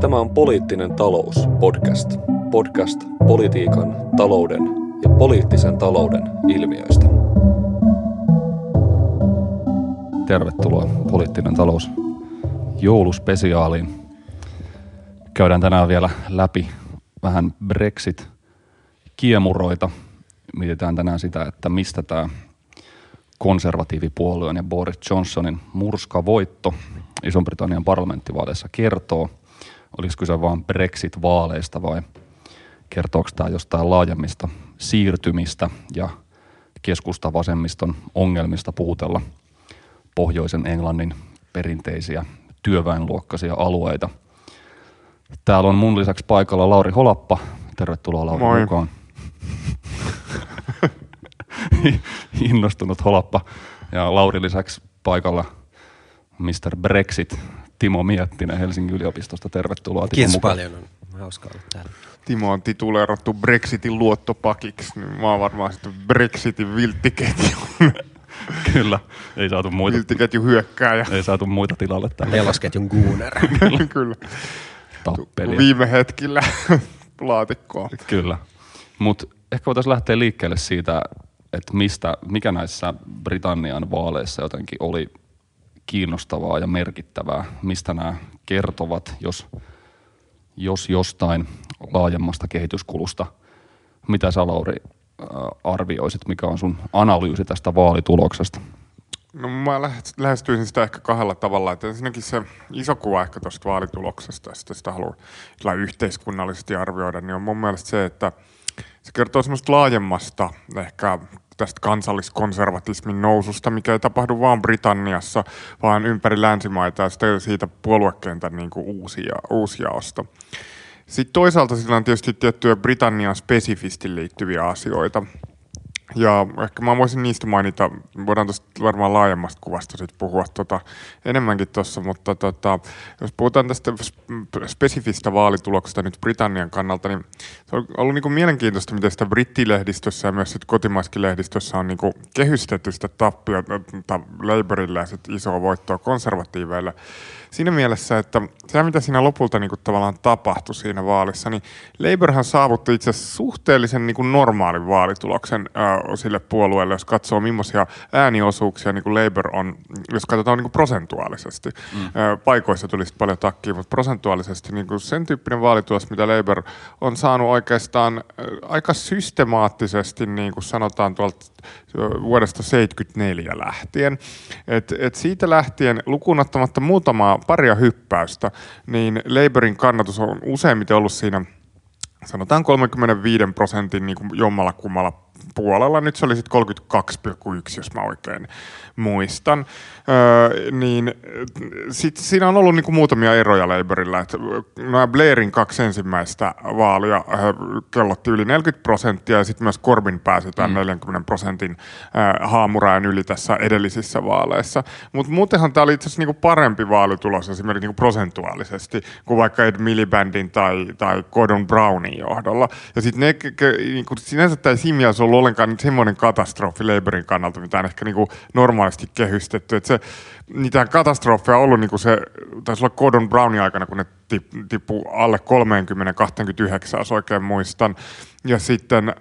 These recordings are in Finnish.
Tämä on Poliittinen talous podcast. Podcast politiikan, talouden ja poliittisen talouden ilmiöistä. Tervetuloa Poliittinen talous jouluspesiaaliin. Käydään tänään vielä läpi vähän Brexit-kiemuroita. Mietitään tänään sitä, että mistä tämä konservatiivipuolueen ja Boris Johnsonin murskavoitto Ison-Britannian parlamenttivaaleissa kertoo. Olisiko kyse vain Brexit-vaaleista vai kertooko tämä jostain laajemmista siirtymistä ja keskusta-vasemmiston ongelmista puutella pohjoisen Englannin perinteisiä työväenluokkaisia alueita. Täällä on mun lisäksi paikalla Lauri Holappa. Tervetuloa Lauri Moi. mukaan. Innostunut Holappa. Ja Lauri lisäksi paikalla Mr. Brexit, Timo Miettinen Helsingin yliopistosta. Tervetuloa Timo Kiitos mukaan. paljon, on hauska olla täällä. Timo on tituleerattu Brexitin luottopakiksi, niin mä oon varmaan sitten Brexitin vilttiketju, Kyllä, ei saatu muita, vilttiketju hyökkääjä. ei saatu muita tilalle tällä Nelosketjun Gooner. Kyllä. tappelia. Viime hetkillä laatikkoon. Kyllä. Mutta ehkä voitaisiin lähteä liikkeelle siitä, että mistä, mikä näissä Britannian vaaleissa jotenkin oli kiinnostavaa ja merkittävää, mistä nämä kertovat, jos, jos jostain laajemmasta kehityskulusta. Mitä sä Lauri äh, arvioisit, mikä on sun analyysi tästä vaalituloksesta? No mä lähes- lähestyisin sitä ehkä kahdella tavalla. Että ensinnäkin se iso kuva ehkä tuosta vaalituloksesta, sitten sitä haluan sillä yhteiskunnallisesti arvioida, niin on mun mielestä se, että se kertoo semmoista laajemmasta ehkä tästä kansalliskonservatismin noususta, mikä ei tapahdu vaan Britanniassa, vaan ympäri länsimaita ja siitä puoluekentän niin kuin uusia, uusjaosta. Sitten toisaalta sillä on tietysti tiettyjä Britannian spesifisti liittyviä asioita. Ja ehkä mä voisin niistä mainita, voidaan tuosta varmaan laajemmasta kuvasta sit puhua tota, enemmänkin tuossa, mutta tota, jos puhutaan tästä sp- spesifistä vaalituloksesta nyt Britannian kannalta, niin se on ollut niinku mielenkiintoista, miten sitä brittilehdistössä ja myös sit kotimaiskin lehdistössä on niinku kehystetty sitä tappiota Labourille ja sit isoa voittoa konservatiiveille. Siinä mielessä, että se mitä siinä lopulta niinku tavallaan tapahtui siinä vaalissa, niin Labourhan saavutti itse asiassa suhteellisen niinku normaalin vaalituloksen äh, sille puolueelle, jos katsoo millaisia ääniosuuksia niinku Labour on, jos katsotaan niinku prosentuaalisesti. Mm. Äh, paikoissa tuli sit paljon takkiin, mutta prosentuaalisesti niinku sen tyyppinen vaalitulos, mitä Labour on saanut oikeastaan äh, aika systemaattisesti, niin kuin sanotaan tuolta vuodesta 74 lähtien. Et, et siitä lähtien lukuun ottamatta muutamaa paria hyppäystä, niin Labourin kannatus on useimmiten ollut siinä sanotaan 35 prosentin niin jommalla kummalla puolella. Nyt se oli sitten 32,1, jos mä oikein muistan. Öö, niin sit siinä on ollut niinku muutamia eroja Labourilla. Nämä Blairin kaksi ensimmäistä vaalia kellotti yli 40 prosenttia ja sitten myös Corbyn pääsi tämän mm. 40 prosentin haamurajan yli tässä edellisissä vaaleissa. Mutta muutenhan tämä oli itse asiassa niinku parempi vaalitulos esimerkiksi niinku prosentuaalisesti kuin vaikka Ed Milibandin tai, tai Gordon Brownin johdolla. Ja sitten ne, ke, ke, niinku, sinänsä tämä siinä mielessä ollut ollenkaan nyt semmoinen katastrofi Labourin kannalta, mitä on ehkä niinku normaalisti kehystetty. Et se, niitä katastrofeja on ollut niinku se, taisi olla Gordon Brownin aikana, kun ne tip- tippui alle 30-29, jos oikein muistan. Ja sitten äh,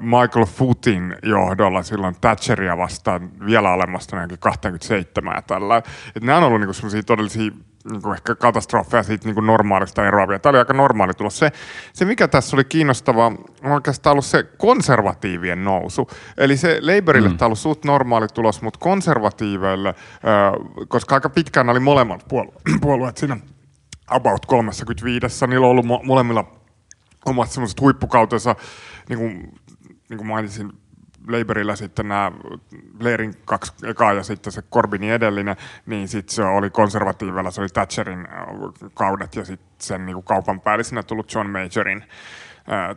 Michael Footin johdolla silloin Thatcheria vastaan vielä alemmasta näinkin 27 ja tällä. Et nämä on ollut niinku semmoisia todellisia niin kuin ehkä katastrofeja siitä niin kuin normaalista eroavia. Tämä oli aika normaali tulos. Se, se, mikä tässä oli kiinnostavaa, on oikeastaan ollut se konservatiivien nousu. Eli se Labourille mm. tämä on ollut suht normaali tulos, mutta konservatiiveille, äh, koska aika pitkään oli molemmat puolu- puolueet siinä about 35, niillä on ollut mo- molemmilla omat semmoiset huippukautensa, niin kuin, niin kuin mainitsin, Labourilla sitten nämä Blairin kaksi ekaa ja sitten se Corbynin edellinen, niin sitten se oli konservatiivilla, se oli Thatcherin äh, kaudet ja sitten sen niin kuin kaupan päällisenä tullut John Majorin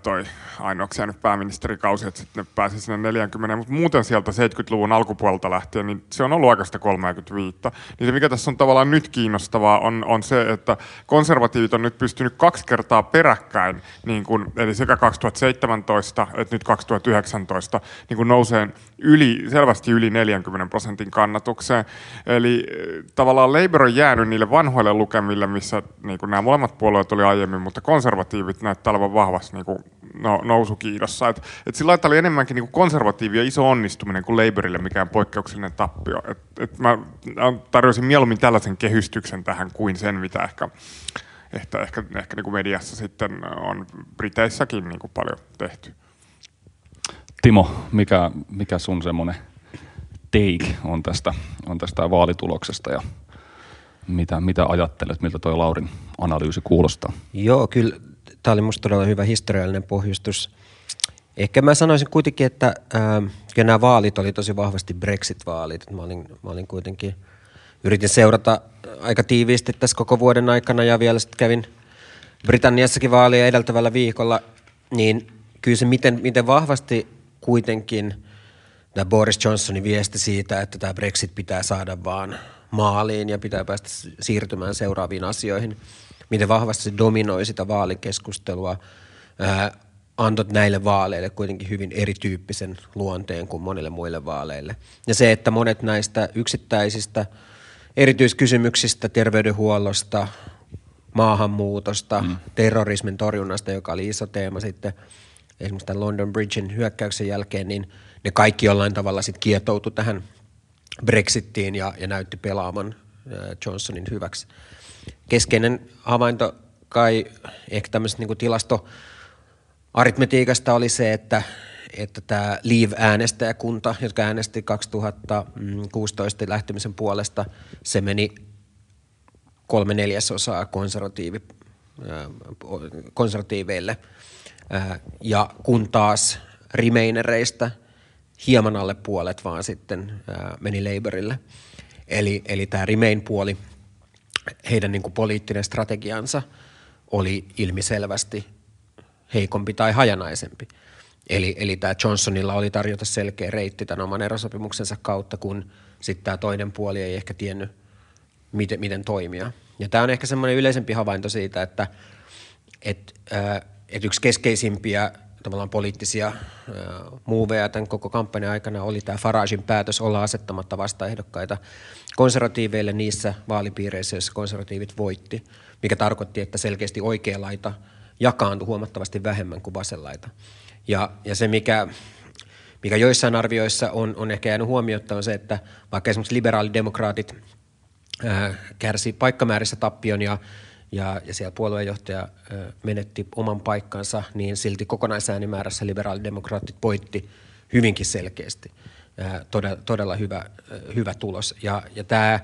toi ainoaksi jäänyt pääministerikausi, että sitten ne pääsi sinne 40, mutta muuten sieltä 70-luvun alkupuolelta lähtien, niin se on ollut aika sitä 35. Niin se mikä tässä on tavallaan nyt kiinnostavaa on, on se, että konservatiivit on nyt pystynyt kaksi kertaa peräkkäin, niin kun, eli sekä 2017 että nyt 2019 niin kun nousee yli, selvästi yli 40 prosentin kannatukseen. Eli tavallaan Labour on jäänyt niille vanhoille lukemille, missä niin nämä molemmat puolueet oli aiemmin, mutta konservatiivit näyttää olevan vahvasti niin kuin no, nousukiidossa. Et, et sillä lailla oli enemmänkin niin konservatiivia iso onnistuminen kuin Labourille mikään poikkeuksellinen tappio. Et, et mä tarjosin mieluummin tällaisen kehystyksen tähän kuin sen, mitä ehkä, ehkä, ehkä, ehkä niin kuin mediassa sitten on Briteissäkin niin kuin paljon tehty. Timo, mikä, mikä sun semmoinen take on tästä, on tästä vaalituloksesta ja mitä, mitä ajattelet, miltä tuo Laurin analyysi kuulostaa? Joo, kyllä tämä oli minusta todella hyvä historiallinen pohjustus. Ehkä mä sanoisin kuitenkin, että äh, nämä vaalit oli tosi vahvasti Brexit-vaalit. Mä olin, mä olin kuitenkin, yritin seurata aika tiiviisti tässä koko vuoden aikana ja vielä sitten kävin Britanniassakin vaalia edeltävällä viikolla, niin kyllä se miten, miten vahvasti kuitenkin tämä Boris Johnsonin viesti siitä, että tämä Brexit pitää saada vaan maaliin ja pitää päästä siirtymään seuraaviin asioihin – miten vahvasti se dominoi sitä vaalikeskustelua, ää, antoi näille vaaleille kuitenkin hyvin erityyppisen luonteen kuin monille muille vaaleille. Ja se, että monet näistä yksittäisistä erityiskysymyksistä, terveydenhuollosta, maahanmuutosta, mm. terrorismin torjunnasta, joka oli iso teema sitten esimerkiksi tämän London Bridgein hyökkäyksen jälkeen, niin ne kaikki jollain tavalla sitten kietoutu tähän Brexittiin ja, ja näytti pelaavan Johnsonin hyväksi keskeinen havainto kai ehkä tämmöisestä niin tilasto aritmetiikasta oli se, että, että tämä Leave-äänestäjäkunta, jotka äänesti 2016 lähtemisen puolesta, se meni kolme neljäsosaa konservatiivi, konservatiiveille. Ja kun taas remainereista hieman alle puolet vaan sitten meni Labourille. Eli, eli tämä Remain-puoli – heidän niin kuin poliittinen strategiansa oli ilmiselvästi heikompi tai hajanaisempi. Eli, eli tämä Johnsonilla oli tarjota selkeä reitti tämän oman erosopimuksensa kautta, kun sitten tämä toinen puoli ei ehkä tiennyt, miten, miten toimia. Ja tämä on ehkä semmoinen yleisempi havainto siitä, että et, äh, et yksi keskeisimpiä tavallaan poliittisia muuveja tämän koko kampanjan aikana oli tämä Faragein päätös olla asettamatta vastaehdokkaita konservatiiveille niissä vaalipiireissä, joissa konservatiivit voitti, mikä tarkoitti, että selkeästi oikea laita jakaantui huomattavasti vähemmän kuin vasenlaita. Ja, ja se, mikä, mikä joissain arvioissa on, on ehkä jäänyt huomiota, on se, että vaikka esimerkiksi liberaalidemokraatit kärsi paikkamäärissä tappion ja, ja, ja siellä puolueenjohtaja ää, menetti oman paikkansa, niin silti kokonaisäänimäärässä liberaalidemokraatit voitti hyvinkin selkeästi – todella, todella hyvä, hyvä tulos. Ja, ja tämä,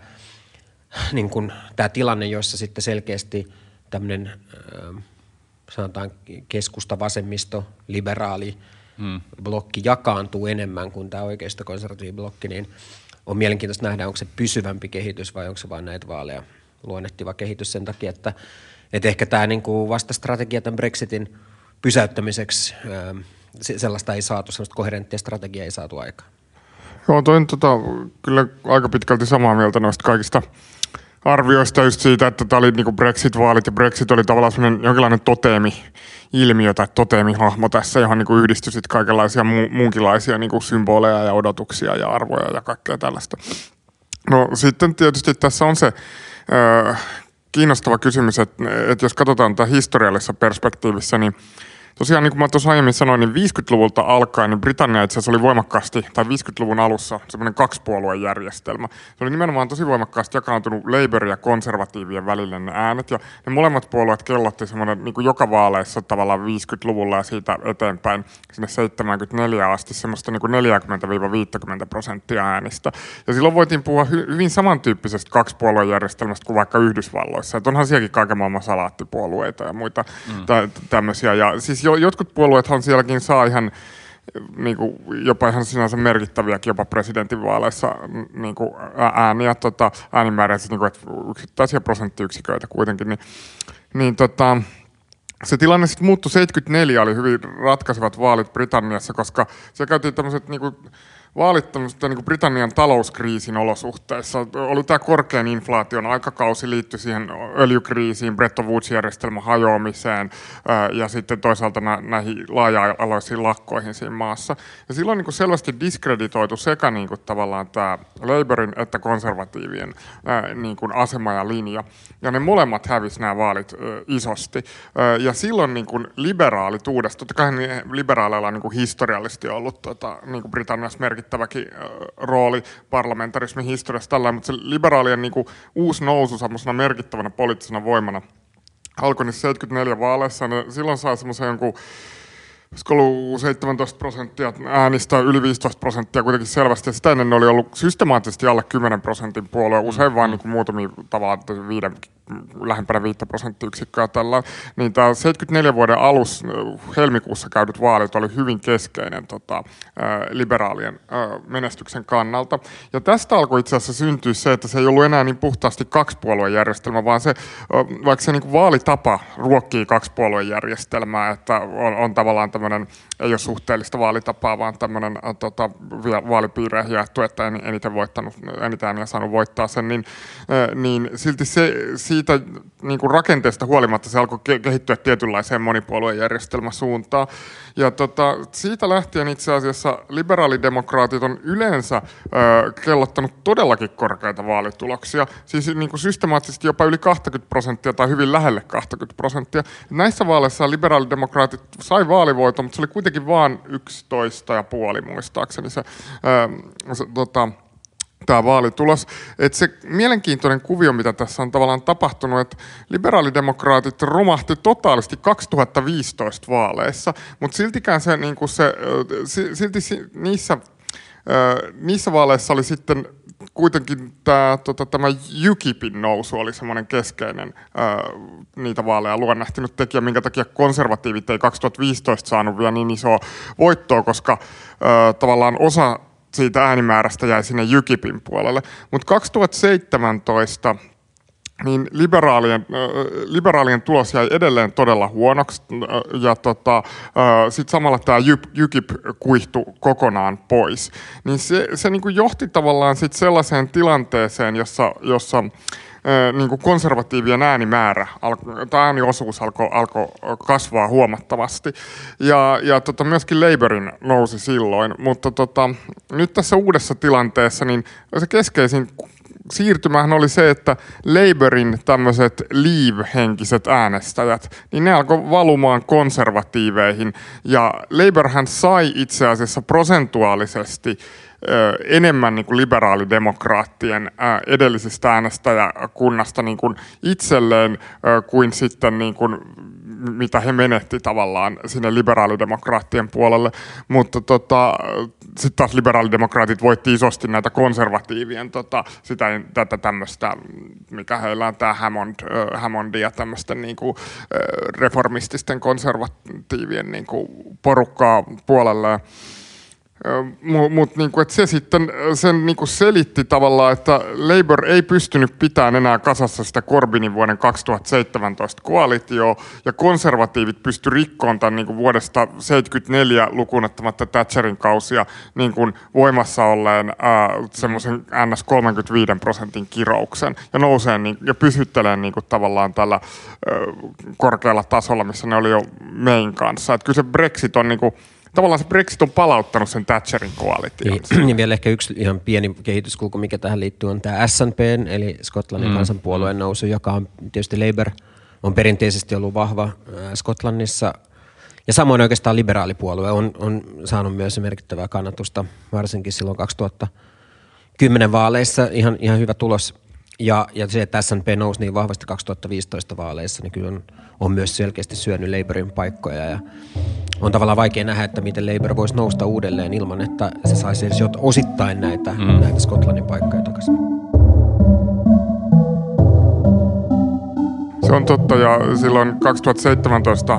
niin kun, tämä tilanne, jossa sitten selkeästi tämmöinen sanotaan keskusta, vasemmisto, liberaali hmm. blokki jakaantuu enemmän kuin tämä blokki, niin on mielenkiintoista nähdä, onko se pysyvämpi kehitys vai onko se vain näitä vaaleja luonnehtiva kehitys sen takia, että, että ehkä tämä niin kuin vastastrategia tämän Brexitin pysäyttämiseksi, sellaista ei saatu, sellaista koherenttia strategiaa ei saatu aikaan. Joo, toin tota, kyllä aika pitkälti samaa mieltä noista kaikista arvioista just siitä, että tämä oli niinku Brexit-vaalit ja Brexit oli tavallaan sellainen jonkinlainen toteemi-ilmiö tai toteemihahmo tässä, johon niinku yhdistyi sitten kaikenlaisia mu- muunkinlaisia niinku symboleja ja odotuksia ja arvoja ja kaikkea tällaista. No sitten tietysti tässä on se kiinnostava kysymys, että, että jos katsotaan tätä historiallisessa perspektiivissä, niin – Tosiaan niin kuin mä tuossa aiemmin sanoin, niin 50-luvulta alkaen niin Britannia itse asiassa oli voimakkaasti, tai 50-luvun alussa, semmoinen kaksipuoluejärjestelmä. Se oli nimenomaan tosi voimakkaasti jakaantunut Labour ja konservatiivien välille ne äänet, ja ne molemmat puolueet kellotti semmoinen niin kuin joka vaaleissa tavallaan 50-luvulla ja siitä eteenpäin sinne 74 asti semmoista niin kuin 40-50 prosenttia äänistä. Ja silloin voitiin puhua hy- hyvin samantyyppisestä kaksipuoluejärjestelmästä kuin vaikka Yhdysvalloissa. Että onhan sielläkin kaiken maailman salaattipuolueita ja muita mm. tämmöisiä. Ja siis jo, jotkut puolueethan sielläkin saa ihan niin kuin, jopa ihan sinänsä merkittäviäkin jopa presidentinvaaleissa niin kuin ääniä, tota, äänimääriä, siis niin kuin, yksittäisiä prosenttiyksiköitä kuitenkin, niin, niin tota, se tilanne sitten muuttui 74, oli hyvin ratkaisevat vaalit Britanniassa, koska se käytiin tämmöiset niinku, vaalit niin Britannian talouskriisin olosuhteissa. Oli tämä korkean inflaation aikakausi liittyi siihen öljykriisiin, Bretton Woods-järjestelmän hajoamiseen ja sitten toisaalta nä- näihin laaja-aloisiin lakkoihin siinä maassa. Ja silloin niin selvästi diskreditoitu sekä niin kuin tavallaan tämä Labourin että konservatiivien niin kuin asema ja linja. Ja ne molemmat hävisi nämä vaalit isosti. Ja silloin niin kuin liberaalit uudestaan, totta kai liberaaleilla on niin kuin historiallisesti ollut tota, niin kuin Britanniassa merkittävä merkittäväkin rooli parlamentarismin historiassa tällä, mutta se liberaalien niin kuin, uusi nousu semmoisena merkittävänä poliittisena voimana alkoi niissä 74 vaaleissa. Ne silloin sai semmoisen jonkun olisiko ollut 17 prosenttia äänistä, yli 15 prosenttia kuitenkin selvästi. Ja sitä ennen ne oli ollut systemaattisesti alle 10 prosentin puolue, usein vain niin muutamia tavallaan viiden lähempänä 5 prosenttiyksikköä tällä, niin tämä 74 vuoden alus helmikuussa käydyt vaalit oli hyvin keskeinen tota, liberaalien menestyksen kannalta. Ja tästä alkoi itse asiassa syntyä se, että se ei ollut enää niin puhtaasti kaksipuoluejärjestelmä, vaan se, vaikka se niin kuin vaalitapa ruokkii kaksipuoluejärjestelmää, että on, on tavallaan tämmöinen, ei ole suhteellista vaalitapaa, vaan tämmöinen tota, vaalipiireihin jaettu, että eniten voittanut, eniten ja saanut voittaa sen, niin, niin silti se, siitä niin kuin rakenteesta huolimatta se alkoi kehittyä tietynlaiseen monipuoluejärjestelmäsuuntaan. Ja tota, siitä lähtien itse asiassa liberaalidemokraatit on yleensä ö, kellottanut todellakin korkeita vaalituloksia, siis niin kuin systemaattisesti jopa yli 20 prosenttia tai hyvin lähelle 20 prosenttia. Näissä vaaleissa liberaalidemokraatit sai vaalivoiton, mutta se oli kuitenkin vain 11 ja puoli muistaakseni se, ö, se tota, tämä vaalitulos. Että se mielenkiintoinen kuvio, mitä tässä on tavallaan tapahtunut, että liberaalidemokraatit romahti totaalisti 2015 vaaleissa, mutta siltikään se, niin se silti niissä, niissä vaaleissa oli sitten kuitenkin tämä, tota, tämä UKIPin nousu oli semmoinen keskeinen ää, niitä vaaleja luonnehtinut tekijä, minkä takia konservatiivit ei 2015 saanut vielä niin isoa voittoa, koska ää, tavallaan osa siitä äänimäärästä jäi sinne Jykipin puolelle. Mutta 2017 niin liberaalien, liberaalien tulos jäi edelleen todella huonoksi ja tota, sitten samalla tämä Jykip kuihtu kokonaan pois. Niin se, se niinku johti tavallaan sit sellaiseen tilanteeseen, jossa, jossa niin kuin konservatiivien äänimäärä, tai ääniosuus alkoi alko kasvaa huomattavasti. Ja, ja tota, myöskin Labourin nousi silloin, mutta tota, nyt tässä uudessa tilanteessa niin se keskeisin siirtymähän oli se, että Labourin tämmöiset leave-henkiset äänestäjät, niin ne alkoi valumaan konservatiiveihin. Ja Labourhan sai itse asiassa prosentuaalisesti enemmän niin kuin liberaalidemokraattien edellisestä äänestäjäkunnasta niin kuin itselleen kuin sitten niin kuin mitä he menetti tavallaan sinne liberaalidemokraattien puolelle, mutta tota, sitten taas liberaalidemokraatit voitti isosti näitä konservatiivien tota, sitä, tätä tämmöistä, mikä heillä on tämä Hammond, äh, Hammondia tämmöisten niin kuin, äh, reformististen konservatiivien niin kuin, porukkaa puolelle. Mutta niinku, se sitten sen niinku selitti tavallaan, että Labour ei pystynyt pitämään enää kasassa sitä Corbynin vuoden 2017 koalitioa, ja konservatiivit pysty rikkoon tämän niinku vuodesta 74 lukunottamatta Thatcherin kausia niinku voimassa olleen semmoisen NS 35 prosentin kirouksen, ja nousee niinku, ja pysyttelee niinku tavallaan tällä ää, korkealla tasolla, missä ne oli jo mein kanssa. Et kyllä se Brexit on niinku, tavallaan se Brexit on palauttanut sen Thatcherin koalition. Niin, ja vielä ehkä yksi ihan pieni kehityskulku, mikä tähän liittyy, on tämä SNP, eli Skotlannin mm. kansanpuolueen nousu, joka on tietysti Labour on perinteisesti ollut vahva Skotlannissa. Ja samoin oikeastaan liberaalipuolue on, on saanut myös merkittävää kannatusta, varsinkin silloin 2010 vaaleissa. Ihan, ihan hyvä tulos ja, ja se, että SNP nousi niin vahvasti 2015 vaaleissa, niin kyllä on, on myös selkeästi syönyt Labourin paikkoja. Ja on tavallaan vaikea nähdä, että miten Labour voisi nousta uudelleen ilman, että se saisi edes osittain näitä, mm. näitä Skotlannin paikkoja takaisin. Se on totta ja silloin 2017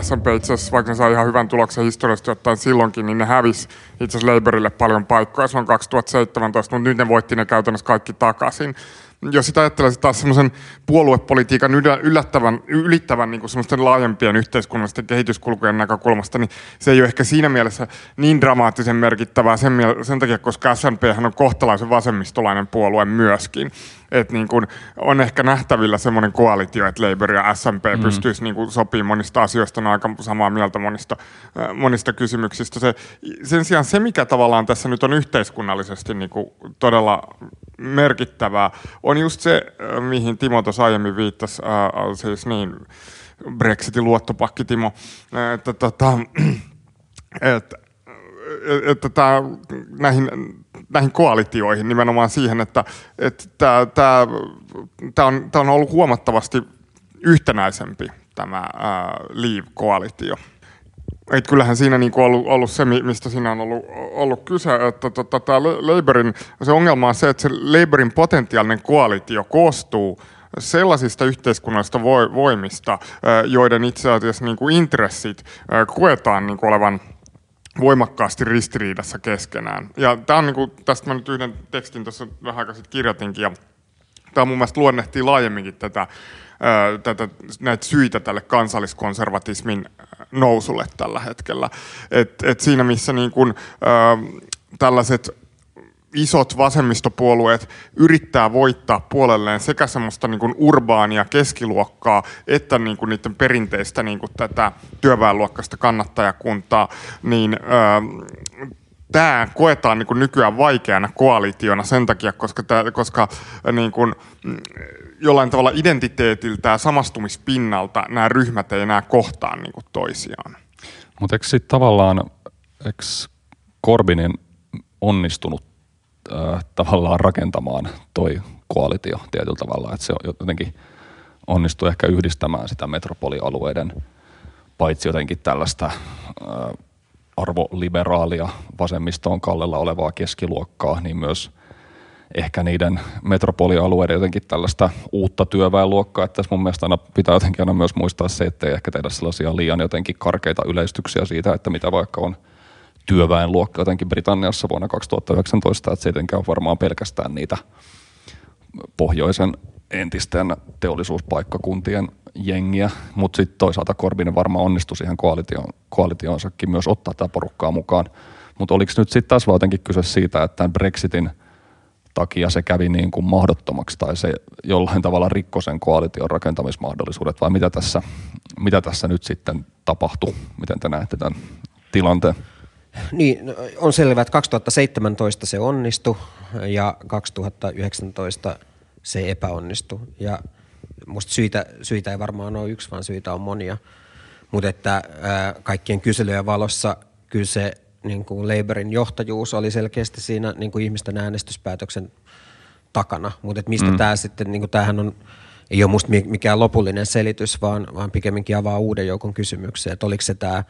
SMP itse asiassa, vaikka ne sai ihan hyvän tuloksen historiallisesti ottaen silloinkin, niin ne hävisi itse asiassa Labourille paljon paikkoja silloin 2017, mutta nyt ne voitti ne käytännössä kaikki takaisin. Jos sitä ajattelee taas semmoisen puoluepolitiikan yllättävän, ylittävän niin semmoisten laajempien yhteiskunnallisten kehityskulkujen näkökulmasta, niin se ei ole ehkä siinä mielessä niin dramaattisen merkittävää sen, sen takia, koska SNP on kohtalaisen vasemmistolainen puolue myöskin että niin kuin on ehkä nähtävillä semmoinen koalitio, että Labour ja SMP mm. pystyisi niin kuin sopimaan monista asioista, on aika samaa mieltä monista, monista kysymyksistä. Se, sen sijaan se, mikä tavallaan tässä nyt on yhteiskunnallisesti niin kuin todella merkittävää, on just se, mihin Timo tuossa aiemmin viittasi, äh, siis niin, Brexitin luottopakki Timo, että, tota, että että tämä, näihin, näihin koalitioihin nimenomaan siihen, että, että tämä, tämä, tämä, on, tämä on ollut huomattavasti yhtenäisempi tämä ää, Leave-koalitio. Et kyllähän siinä niinku ollut, ollut se, mistä siinä on ollut, ollut kyse, että tota, tämä Labourin, se ongelma on se, että se Labourin potentiaalinen koalitio koostuu sellaisista yhteiskunnallisista voimista, joiden itse asiassa niin kuin intressit koetaan niin kuin olevan – voimakkaasti ristiriidassa keskenään. Ja tämä on niin kuin, tästä mä nyt yhden tekstin tuossa vähän aikaa sitten kirjoitinkin, ja tämä mun mielestä luonnehtii laajemminkin tätä, tätä, näitä syitä tälle kansalliskonservatismin nousulle tällä hetkellä. Et, et siinä missä niin kuin, tällaiset isot vasemmistopuolueet yrittää voittaa puolelleen sekä semmoista niin kuin urbaania keskiluokkaa että niin kuin niiden perinteistä niin kuin tätä työväenluokkaista kannattajakuntaa, niin öö, tämä koetaan niin kuin nykyään vaikeana koalitiona sen takia, koska, tää, koska niin kuin, jollain tavalla identiteetiltä ja samastumispinnalta nämä ryhmät ei enää kohtaa niin kuin toisiaan. Mutta eikö sitten tavallaan, eikö Corbinin onnistunut äh, tavallaan rakentamaan toi koalitio tietyllä tavalla, että se jotenkin onnistui ehkä yhdistämään sitä metropolialueiden paitsi jotenkin tällaista äh, arvoliberaalia vasemmistoon kallella olevaa keskiluokkaa, niin myös ehkä niiden metropolialueiden jotenkin tällaista uutta työväenluokkaa, että tässä mun mielestä aina pitää jotenkin aina myös muistaa se, että ei ehkä tehdä sellaisia liian jotenkin karkeita yleistyksiä siitä, että mitä vaikka on – työväenluokka jotenkin Britanniassa vuonna 2019, että se ole varmaan pelkästään niitä pohjoisen entisten teollisuuspaikkakuntien jengiä, mutta sitten toisaalta Corbyn varmaan onnistui siihen koalitioon, koalitionsakin myös ottaa tätä porukkaa mukaan. Mutta oliko nyt sitten taas jotenkin kyse siitä, että tämän Brexitin takia se kävi niin kuin mahdottomaksi tai se jollain tavalla rikkoi sen koalition rakentamismahdollisuudet vai mitä tässä, mitä tässä nyt sitten tapahtui? Miten te näette tämän tilanteen? Niin, on selvää, että 2017 se onnistui ja 2019 se epäonnistui. Ja musta syitä, syitä ei varmaan ole yksi, vaan syitä on monia. Mutta että ää, kaikkien kyselyjen valossa kyllä se niin kuin Labourin johtajuus oli selkeästi siinä niin kuin ihmisten äänestyspäätöksen takana. Mutta mistä mm. tämä sitten, niin kuin tämähän on, ei ole musta mikään lopullinen selitys, vaan, vaan pikemminkin avaa uuden joukon kysymyksiä, että oliko se tämä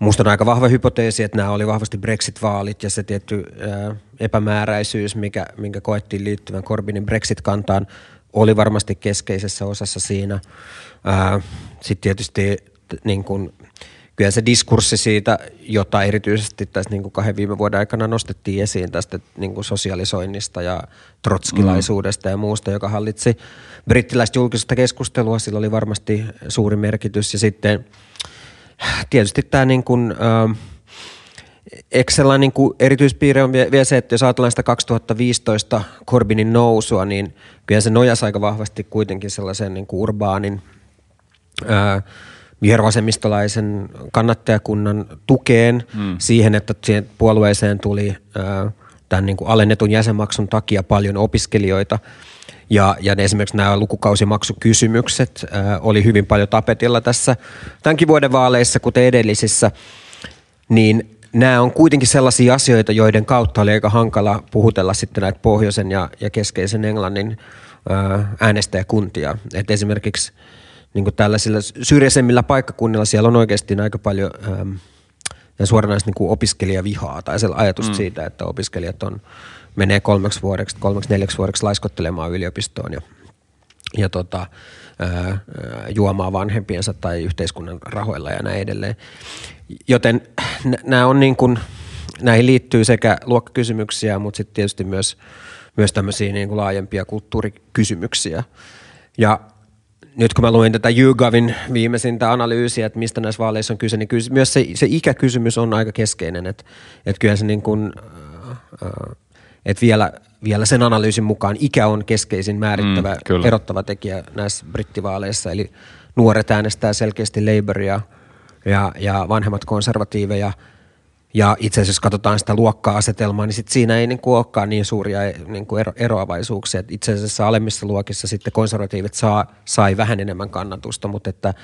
Minusta on aika vahva hypoteesi, että nämä oli vahvasti Brexit-vaalit ja se tietty ää, epämääräisyys, mikä, minkä koettiin liittyvän Corbynin Brexit-kantaan, oli varmasti keskeisessä osassa siinä. Sitten tietysti niin kun, kyllä se diskurssi siitä, jota erityisesti tässä niin kuin kahden viime vuoden aikana nostettiin esiin tästä niin kuin sosialisoinnista ja trotskilaisuudesta mm. ja muusta, joka hallitsi brittiläistä julkista keskustelua, sillä oli varmasti suuri merkitys. Ja sitten – tietysti tämä niin kuin, äh, Excelin niin kuin erityispiirre on vielä se, että jos ajatellaan sitä 2015 Corbynin nousua, niin kyllä se nojasi aika vahvasti kuitenkin sellaisen niin kuin urbaanin äh, vihervasemmistolaisen kannattajakunnan tukeen mm. siihen, että siihen puolueeseen tuli äh, tämän niin kuin alennetun jäsenmaksun takia paljon opiskelijoita – ja, ja esimerkiksi nämä lukukausimaksukysymykset äh, oli hyvin paljon tapetilla tässä tämänkin vuoden vaaleissa, kuten edellisissä, niin nämä on kuitenkin sellaisia asioita, joiden kautta oli aika hankala puhutella sitten näitä pohjoisen ja, ja keskeisen Englannin äh, äänestäjäkuntia. Et esimerkiksi niin kuin tällaisilla syrjäisemmillä paikkakunnilla siellä on oikeasti aika paljon ähm, suoranaista niin opiskelijavihaa tai ajatus mm. siitä, että opiskelijat on – menee kolmeksi vuodeksi, kolmeksi neljäksi vuodeksi laiskottelemaan yliopistoon ja, ja tota, juomaan vanhempiensa tai yhteiskunnan rahoilla ja näin edelleen. Joten nämä on niin kuin, näihin liittyy sekä luokkakysymyksiä, mutta sitten tietysti myös, myös tämmöisiä niin kuin laajempia kulttuurikysymyksiä. Ja nyt kun mä luin tätä YouGovin viimeisintä analyysiä, että mistä näissä vaaleissa on kyse, niin kyllä myös se, se ikäkysymys on aika keskeinen, että, että kyllä se niin kuin, että vielä, vielä sen analyysin mukaan ikä on keskeisin määrittävä, mm, erottava tekijä näissä brittivaaleissa, eli nuoret äänestää selkeästi Labouria ja, ja vanhemmat konservatiiveja – ja itse asiassa jos katsotaan sitä luokka-asetelmaa, niin sit siinä ei niin kuin olekaan niin suuria niin kuin ero, eroavaisuuksia. Et itse asiassa alemmissa luokissa sitten konservatiivit saa, sai vähän enemmän kannatusta, mutta että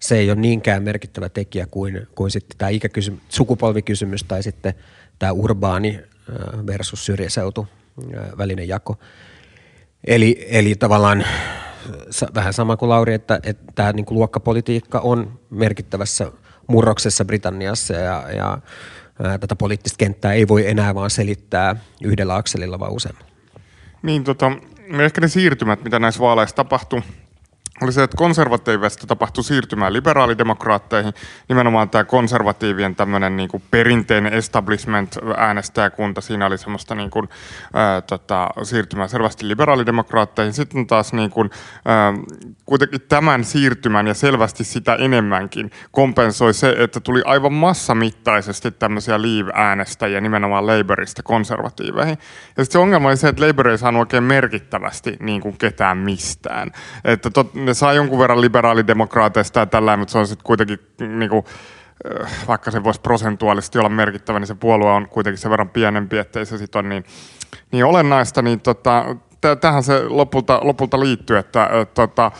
se ei ole niinkään merkittävä tekijä kuin, kuin sitten tämä ikäkysymys, sukupolvikysymys tai sitten tämä urbaani versus syrjäseutu välinen jako. Eli, eli tavallaan vähän sama kuin Lauri, että, että tämä niin kuin luokkapolitiikka on merkittävässä murroksessa Britanniassa ja, ja tätä poliittista kenttää ei voi enää vaan selittää yhdellä akselilla, vaan useammalla. Niin, tota, ehkä ne siirtymät, mitä näissä vaaleissa tapahtuu, oli se, että konservatiivista tapahtui siirtymään liberaalidemokraatteihin. Nimenomaan tämä konservatiivien tämmöinen niin kuin perinteinen establishment-äänestäjäkunta, siinä oli semmoista niin kuin, ää, tota, siirtymää selvästi liberaalidemokraatteihin. Sitten taas niin kuin, ää, kuitenkin tämän siirtymän ja selvästi sitä enemmänkin kompensoi se, että tuli aivan massamittaisesti tämmöisiä leave-äänestäjiä nimenomaan Labourista konservatiiveihin. Ja sitten se ongelma oli se, että Labour ei saanut oikein merkittävästi niin kuin ketään mistään. Että tot, ne saa jonkun verran liberaalidemokraateista ja tällä, mutta se on sitten kuitenkin niin kuin, äh, vaikka se voisi prosentuaalisesti olla merkittävä, niin se puolue on kuitenkin sen verran pienempi, ettei se sitten ole niin, niin olennaista, niin tota, tähän se lopulta, lopulta liittyy, että tota, äh,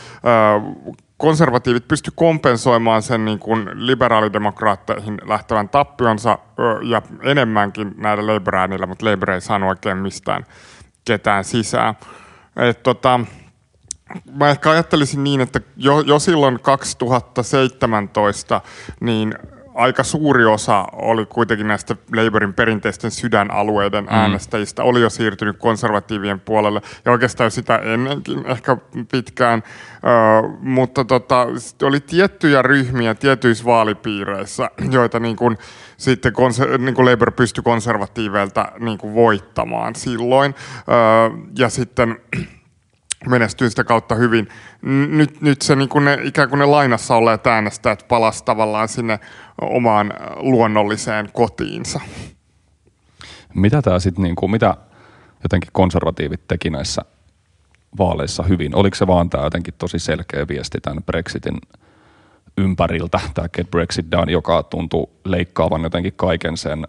konservatiivit pysty kompensoimaan sen niin kuin liberaalidemokraatteihin lähtevän tappionsa äh, ja enemmänkin näillä Labour-äänillä, mutta Labour ei saanut oikein mistään ketään sisään. Et, tota, mä ehkä ajattelisin niin, että jo, jo silloin 2017 niin aika suuri osa oli kuitenkin näistä Labourin perinteisten sydänalueiden mm. äänestäjistä, oli jo siirtynyt konservatiivien puolelle. Ja oikeastaan sitä ennenkin ehkä pitkään, uh, mutta tota, oli tiettyjä ryhmiä tietyissä vaalipiireissä, joita niin kuin, sitten konser- niin kuin Labour pystyi konservatiiveilta niin kuin voittamaan silloin. Uh, ja sitten menestyy sitä kautta hyvin. Nyt, nyt se niin kuin ne, ikään kuin ne lainassa olleet äänestäjät palasi tavallaan sinne omaan luonnolliseen kotiinsa. Mitä tämä sitten, niin kuin, mitä jotenkin konservatiivit teki näissä vaaleissa hyvin? Oliko se vaan tämä jotenkin tosi selkeä viesti tämän Brexitin ympäriltä, tämä Get Brexit Done, joka tuntuu leikkaavan jotenkin kaiken sen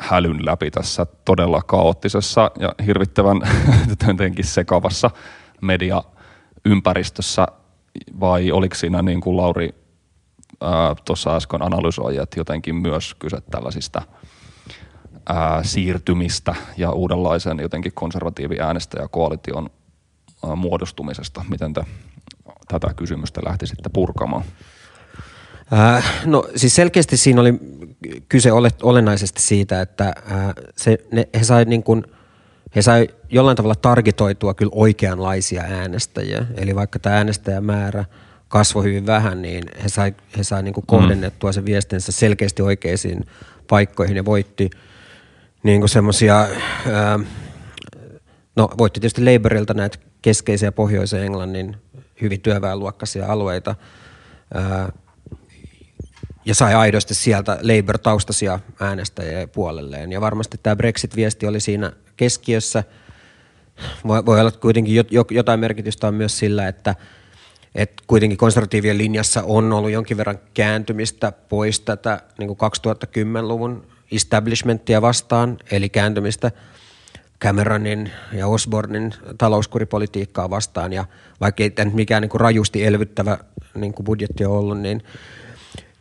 hälyn läpi tässä todella kaoottisessa ja hirvittävän jotenkin sekavassa mediaympäristössä vai oliko siinä niin kuin Lauri tuossa äsken analysoi, että jotenkin myös kyse tällaisista ää, siirtymistä ja uudenlaisen jotenkin konservatiiviäänestäjäkoalition ää, muodostumisesta. Miten te tätä kysymystä lähtisitte purkamaan? No siis selkeästi siinä oli kyse olennaisesti siitä, että se, ne, he sai niin kuin – he sai jollain tavalla targetoitua kyllä oikeanlaisia äänestäjiä. Eli vaikka tämä äänestäjämäärä kasvoi hyvin vähän, niin he sai, he sai niin kuin kohdennettua sen viestinsä selkeästi oikeisiin paikkoihin ja voitti niin kuin semmoisia, no voitti tietysti Labourilta näitä keskeisiä pohjoisen Englannin hyvin työväenluokkaisia alueita ää, ja sai aidosti sieltä Labour-taustaisia äänestäjiä puolelleen. Ja varmasti tämä Brexit-viesti oli siinä keskiössä. Voi, voi olla kuitenkin jotain merkitystä on myös sillä, että, että kuitenkin konservatiivien linjassa on ollut jonkin verran kääntymistä pois tätä niin kuin 2010-luvun establishmenttia vastaan, eli kääntymistä Cameronin ja Osbornin talouskuripolitiikkaa vastaan. Ja vaikka ei tämä mikään niin kuin rajusti elvyttävä niin kuin budjetti ole ollut, niin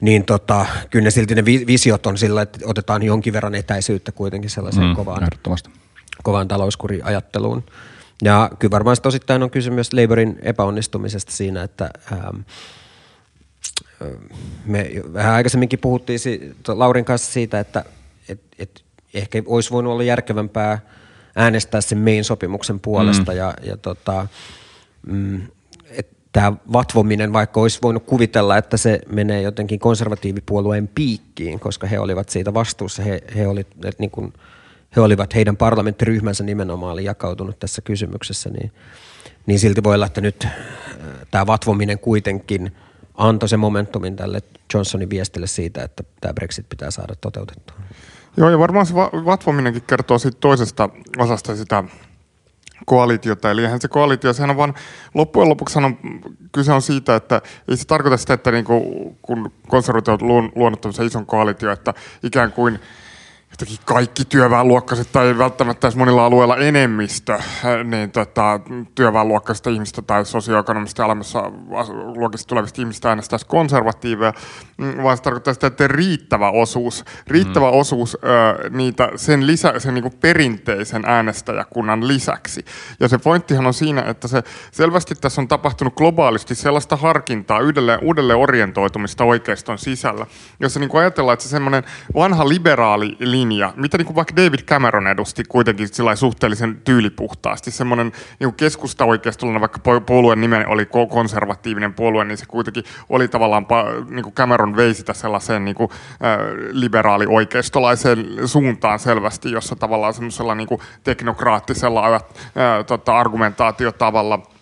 niin tota, kyllä ne silti ne visiot on sillä, että otetaan jonkin verran etäisyyttä kuitenkin sellaiseen mm, kovaan, kovaan talouskuriajatteluun. Ja kyllä varmaan osittain on kysymys myös Labourin epäonnistumisesta siinä, että ähm, me vähän aikaisemminkin puhuttiin si- Laurin kanssa siitä, että et, et ehkä olisi voinut olla järkevämpää äänestää sen main sopimuksen puolesta mm. ja, ja tota, mm, tämä vatvominen, vaikka olisi voinut kuvitella, että se menee jotenkin konservatiivipuolueen piikkiin, koska he olivat siitä vastuussa. He, he, oli, että niin kuin, he olivat, heidän parlamenttiryhmänsä nimenomaan oli jakautunut tässä kysymyksessä, niin, niin silti voi olla, että nyt äh, tämä vatvominen kuitenkin antoi se momentumin tälle Johnsonin viestille siitä, että tämä Brexit pitää saada toteutettua. Joo, ja varmaan se vatvominenkin kertoo siitä toisesta osasta sitä koalitiota. Eli eihän se koalitio, sehän on vaan loppujen lopuksi on, kyse on siitä, että ei se tarkoita sitä, että niin kuin, kun konservatiivit on luonut ison koalitio, että ikään kuin – jotenkin kaikki työväenluokkaiset tai välttämättä edes monilla alueilla enemmistö niin tota, työväenluokkaisista ihmistä tai sosioekonomisesti alemmassa luokista tulevista ihmistä äänestäisi konservatiiveja, mm, vaan se tarkoittaa sitä, että riittävä osuus, riittävä mm. osuus ö, niitä sen, lisä, sen niin perinteisen äänestäjäkunnan lisäksi. Ja se pointtihan on siinä, että se selvästi tässä on tapahtunut globaalisti sellaista harkintaa, uudelleen, uudelleen orientoitumista oikeiston sisällä, jossa niin ajatellaan, että se semmoinen vanha liberaali linja linja, mitä niin kuin vaikka David Cameron edusti kuitenkin suhteellisen tyylipuhtaasti, semmoinen niin keskusta oikeistolainen, vaikka puolueen nimen oli konservatiivinen puolue, niin se kuitenkin oli tavallaan, niin kuin Cameron vei sitä sellaiseen niin kuin, äh, liberaali-oikeistolaiseen suuntaan selvästi, jossa tavallaan semmoisella niin kuin teknokraattisella äh, tota, argumentaatiotavalla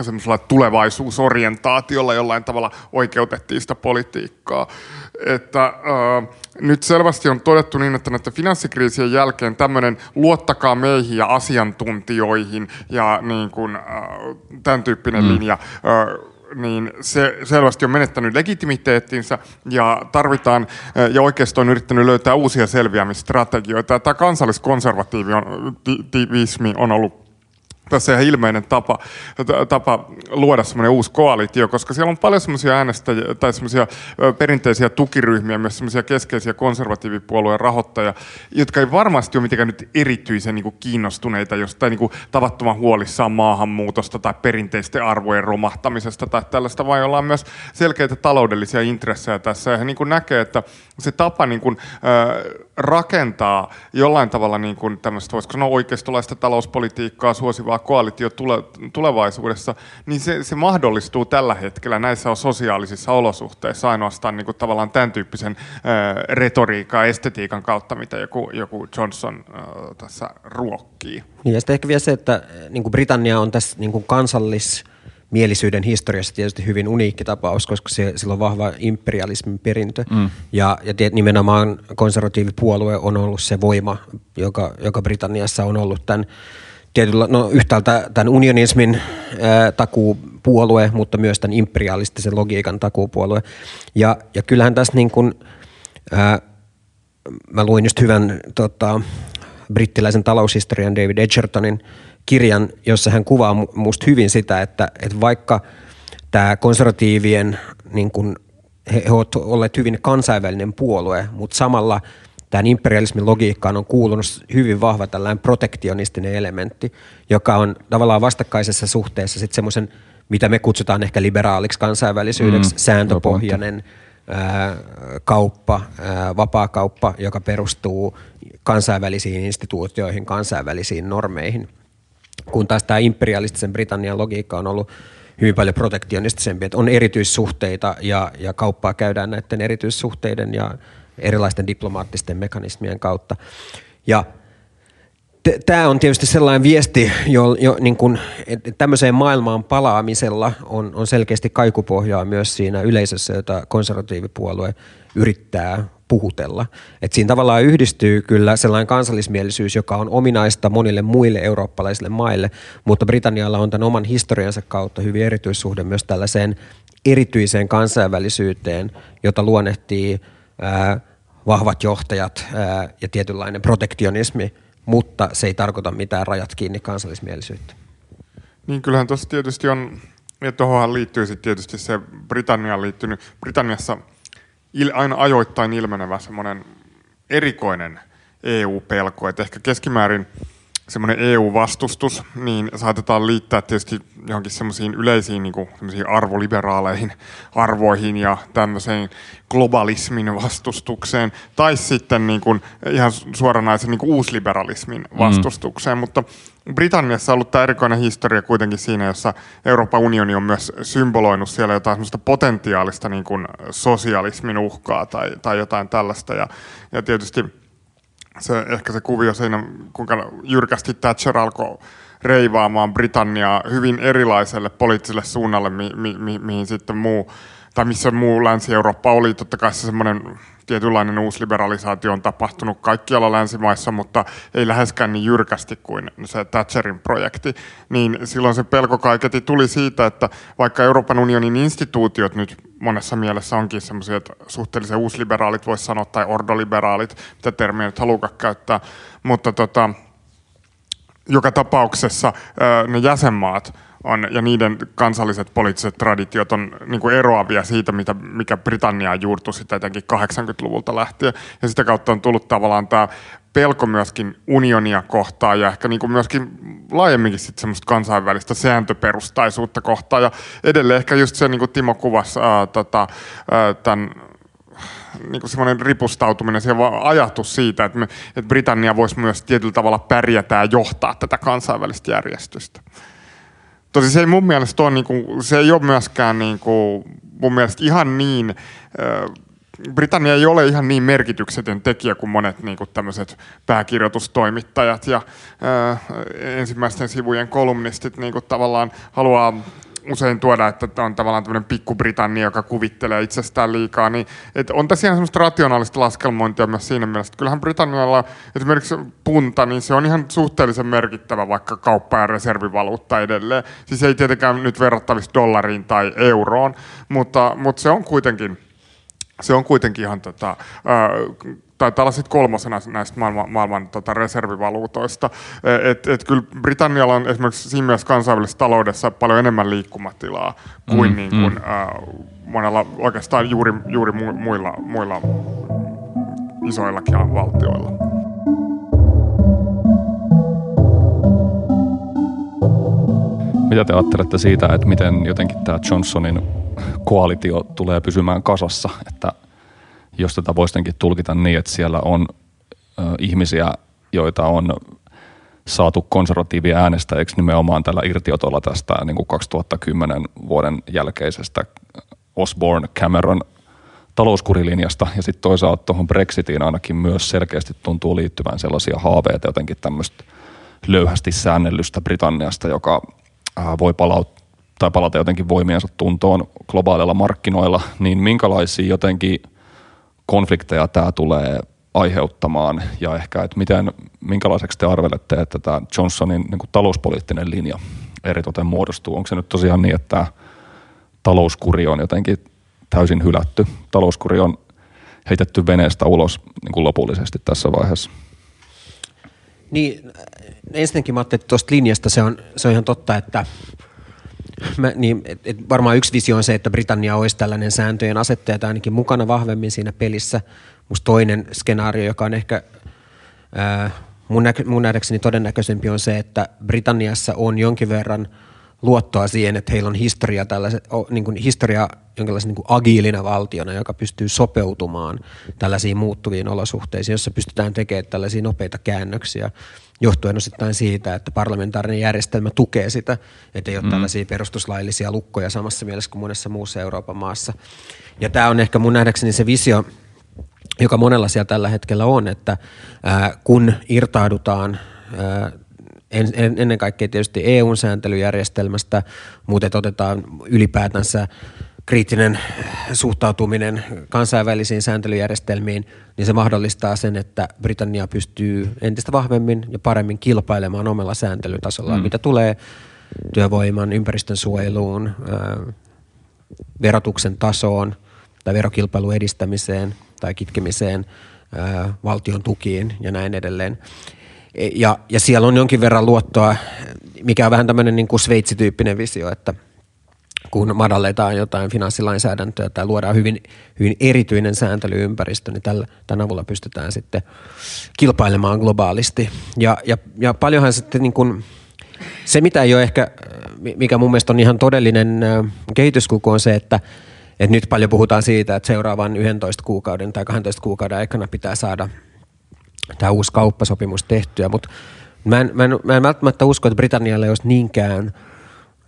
semmoisella tulevaisuusorientaatiolla jollain tavalla oikeutettiin sitä politiikkaa. Että, äh, nyt selvästi on todettu niin, että näiden finanssikriisien jälkeen tämmöinen luottakaa meihin ja asiantuntijoihin ja niin kuin, äh, tämän tyyppinen mm. linja äh, niin se selvästi on menettänyt legitimiteettinsä ja tarvitaan, ja oikeisto on yrittänyt löytää uusia selviämistrategioita. Tämä kansalliskonservatiivismi on ollut tässä ihan ilmeinen tapa, tapa luoda semmoinen uusi koalitio, koska siellä on paljon semmoisia äänestäjiä tai semmoisia perinteisiä tukiryhmiä, myös semmoisia keskeisiä konservatiivipuolueen rahoittajia, jotka ei varmasti ole mitenkään nyt erityisen niin kiinnostuneita jostain niin tavattoman huolissaan maahanmuutosta tai perinteisten arvojen romahtamisesta tai tällaista, vaan jolla on myös selkeitä taloudellisia intressejä tässä. Ja he niin näkee, että se tapa niin kuin, äh, rakentaa jollain tavalla niin kuin tämmöistä, voisiko sanoa oikeistolaista talouspolitiikkaa suosivaa koalitio tule, tulevaisuudessa, niin se, se mahdollistuu tällä hetkellä näissä sosiaalisissa olosuhteissa ainoastaan niin kuin tavallaan tämän tyyppisen äh, retoriikan, estetiikan kautta, mitä joku, joku Johnson äh, tässä ruokkii. Niin ja sitten ehkä vielä se, että niin kuin Britannia on tässä niin kuin kansallis mielisyyden historiassa tietysti hyvin uniikki tapaus, koska se, sillä on vahva imperialismin perintö. Mm. Ja, ja nimenomaan konservatiivipuolue on ollut se voima, joka, joka Britanniassa on ollut tämän tietyllä, no yhtäältä tämän unionismin ää, takuupuolue, mutta myös tämän imperialistisen logiikan takuupuolue. Ja, ja kyllähän tässä niin kuin, ää, mä luin just hyvän tota, brittiläisen taloushistorian David Edgertonin kirjan, jossa hän kuvaa musta hyvin sitä, että, että vaikka tämä konservatiivien, niin kun, he, he ovat olleet hyvin kansainvälinen puolue, mutta samalla tämän imperialismin logiikkaan on kuulunut hyvin vahva tällainen protektionistinen elementti, joka on tavallaan vastakkaisessa suhteessa sitten semmoisen, mitä me kutsutaan ehkä liberaaliksi kansainvälisyydeksi, mm, sääntöpohjainen ää, kauppa, ää, vapaakauppa, joka perustuu kansainvälisiin instituutioihin, kansainvälisiin normeihin – kun taas tämä imperialistisen Britannian logiikka on ollut hyvin paljon protektionistisempi, että on erityissuhteita ja, ja kauppaa käydään näiden erityissuhteiden ja erilaisten diplomaattisten mekanismien kautta. Ja Tämä on tietysti sellainen viesti, jo, jo, niin kun, että tämmöiseen maailmaan palaamisella on, on selkeästi kaikupohjaa myös siinä yleisössä, jota konservatiivipuolue yrittää puhutella. Et siinä tavallaan yhdistyy kyllä sellainen kansallismielisyys, joka on ominaista monille muille eurooppalaisille maille, mutta Britannialla on tämän oman historiansa kautta hyvin erityissuhde myös tällaiseen erityiseen kansainvälisyyteen, jota luonnehtii ää, vahvat johtajat ää, ja tietynlainen protektionismi, mutta se ei tarkoita mitään rajat kiinni kansallismielisyyttä. Niin kyllähän tuossa tietysti on, ja tuohon liittyy sitten tietysti se Britanniaan liittynyt, Britanniassa – il, aina ajoittain ilmenevä semmoinen erikoinen EU-pelko, että ehkä keskimäärin semmoinen EU-vastustus, niin saatetaan liittää tietysti johonkin semmoisiin yleisiin niin kuin, arvoliberaaleihin arvoihin ja tämmöiseen globalismin vastustukseen, tai sitten niin kuin, ihan suoranaisen niin kuin uusliberalismin mm. vastustukseen, mm. mutta Britanniassa on ollut tämä erikoinen historia kuitenkin siinä, jossa Euroopan unioni on myös symboloinut siellä jotain semmoista potentiaalista niin kuin sosialismin uhkaa tai, tai jotain tällaista. Ja, ja tietysti se, ehkä se kuvio siinä, kuinka jyrkästi Thatcher alkoi reivaamaan Britanniaa hyvin erilaiselle poliittiselle suunnalle, mi, mi, mi, mihin sitten muu, tai missä muu Länsi-Eurooppa oli. Totta kai se semmoinen tietynlainen uusliberalisaatio on tapahtunut kaikkialla länsimaissa, mutta ei läheskään niin jyrkästi kuin se Thatcherin projekti. Niin silloin se pelko kaiketi tuli siitä, että vaikka Euroopan unionin instituutiot nyt monessa mielessä onkin semmoisia, että suhteellisen uusliberaalit voisi sanoa, tai ordoliberaalit, mitä termiä nyt halukaan käyttää, mutta tota, joka tapauksessa ne jäsenmaat on, ja niiden kansalliset poliittiset traditiot on niin kuin eroavia siitä, mitä, mikä Britannia juurtui sitten etenkin 80-luvulta lähtien. Ja sitä kautta on tullut tavallaan tämä pelko myöskin unionia kohtaan ja ehkä niin kuin myöskin laajemminkin sitten semmoista kansainvälistä sääntöperustaisuutta kohtaan. Ja edelleen ehkä just se, niin kuin Timo kuvasi ää, tota, ää, tämän niin kuin semmoinen ripustautuminen, se ajatus siitä, että, me, että Britannia voisi myös tietyllä tavalla pärjätä ja johtaa tätä kansainvälistä järjestystä. Tosi se ei mun mielestä ole, niin kuin, se ei ole myöskään niin kuin, mun mielestä ihan niin, Britannia ei ole ihan niin merkityksetön tekijä kuin monet niin kuin tämmöiset pääkirjoitustoimittajat ja äh, ensimmäisten sivujen kolumnistit niin kuin tavallaan haluaa usein tuoda, että on tavallaan tämmöinen pikku-Britannia, joka kuvittelee itsestään liikaa, niin että on tässä ihan semmoista rationaalista laskelmointia myös siinä mielessä, että kyllähän Britannialla esimerkiksi punta, niin se on ihan suhteellisen merkittävä vaikka kauppa- ja reservivaluutta edelleen. Siis ei tietenkään nyt verrattavissa dollariin tai euroon, mutta, mutta se on kuitenkin se on kuitenkin ihan tota, taitaa olla sitten kolmosena näistä maailman, maailman tota, reservivaluutoista. E, et, et kyllä Britannialla on esimerkiksi siinä mielessä kansainvälisessä taloudessa paljon enemmän liikkumatilaa kuin, mm, niin kuin mm. äh, monella oikeastaan juuri, juuri muilla, muilla isoillakin valtioilla. Mitä te ajattelette siitä, että miten jotenkin tämä Johnsonin koalitio tulee pysymään kasassa, että jos tätä voisi tulkita niin, että siellä on ö, ihmisiä, joita on saatu konservatiivia äänestäjiksi nimenomaan tällä irtiotolla tästä niin kuin 2010 vuoden jälkeisestä Osborne Cameron talouskurilinjasta. Ja sitten toisaalta tuohon Brexitiin ainakin myös selkeästi tuntuu liittyvän sellaisia haaveita jotenkin tämmöistä löyhästi säännellystä Britanniasta, joka voi palauttaa tai palata jotenkin voimiensa tuntoon globaaleilla markkinoilla, niin minkälaisia jotenkin konflikteja tämä tulee aiheuttamaan ja ehkä, että miten, minkälaiseksi te arvelette, että tämä Johnsonin niin kuin talouspoliittinen linja eritoten muodostuu? Onko se nyt tosiaan niin, että talouskuri on jotenkin täysin hylätty? Talouskuri on heitetty veneestä ulos niin kuin lopullisesti tässä vaiheessa? Niin, ensinnäkin mä ajattelin, että tuosta linjasta se on, se on ihan totta, että Mä, niin, et, et varmaan yksi visio on se, että Britannia olisi tällainen sääntöjen asettaja tai ainakin mukana vahvemmin siinä pelissä. Musta toinen skenaario, joka on ehkä ää, mun, näkö, mun nähdäkseni todennäköisempi on se, että Britanniassa on jonkin verran luottoa siihen, että heillä on historia, niin kuin historia jonkinlaisen niin kuin agiilina valtiona, joka pystyy sopeutumaan tällaisiin muuttuviin olosuhteisiin, jossa pystytään tekemään tällaisia nopeita käännöksiä johtuen osittain siitä, että parlamentaarinen järjestelmä tukee sitä, että ei ole mm. tällaisia perustuslaillisia lukkoja samassa mielessä kuin monessa muussa Euroopan maassa. Ja tämä on ehkä mun nähdäkseni se visio, joka monella siellä tällä hetkellä on, että ää, kun irtaudutaan ää, en, en, ennen kaikkea tietysti EU-sääntelyjärjestelmästä, mutta otetaan ylipäätänsä kriittinen suhtautuminen kansainvälisiin sääntelyjärjestelmiin, niin se mahdollistaa sen, että Britannia pystyy entistä vahvemmin ja paremmin kilpailemaan omalla sääntelytasolla, mm. mitä tulee työvoiman, ympäristön suojeluun, verotuksen tasoon tai verokilpailun edistämiseen tai kitkemiseen, valtion tukiin ja näin edelleen. E, ja, ja siellä on jonkin verran luottoa, mikä on vähän tämmöinen niin kuin sveitsityyppinen visio, että – kun madalletaan jotain finanssilainsäädäntöä tai luodaan hyvin, hyvin erityinen sääntelyympäristö, niin tällä, tämän avulla pystytään sitten kilpailemaan globaalisti. Ja, ja, ja paljonhan sitten niin kuin, se, mitä ei ole ehkä, mikä mun mielestä on ihan todellinen kehityskulku on se, että, että nyt paljon puhutaan siitä, että seuraavan 11 kuukauden tai 12 kuukauden aikana pitää saada tämä uusi kauppasopimus tehtyä, mutta Mä en, mä, en, mä en välttämättä usko, että Britannialle olisi niinkään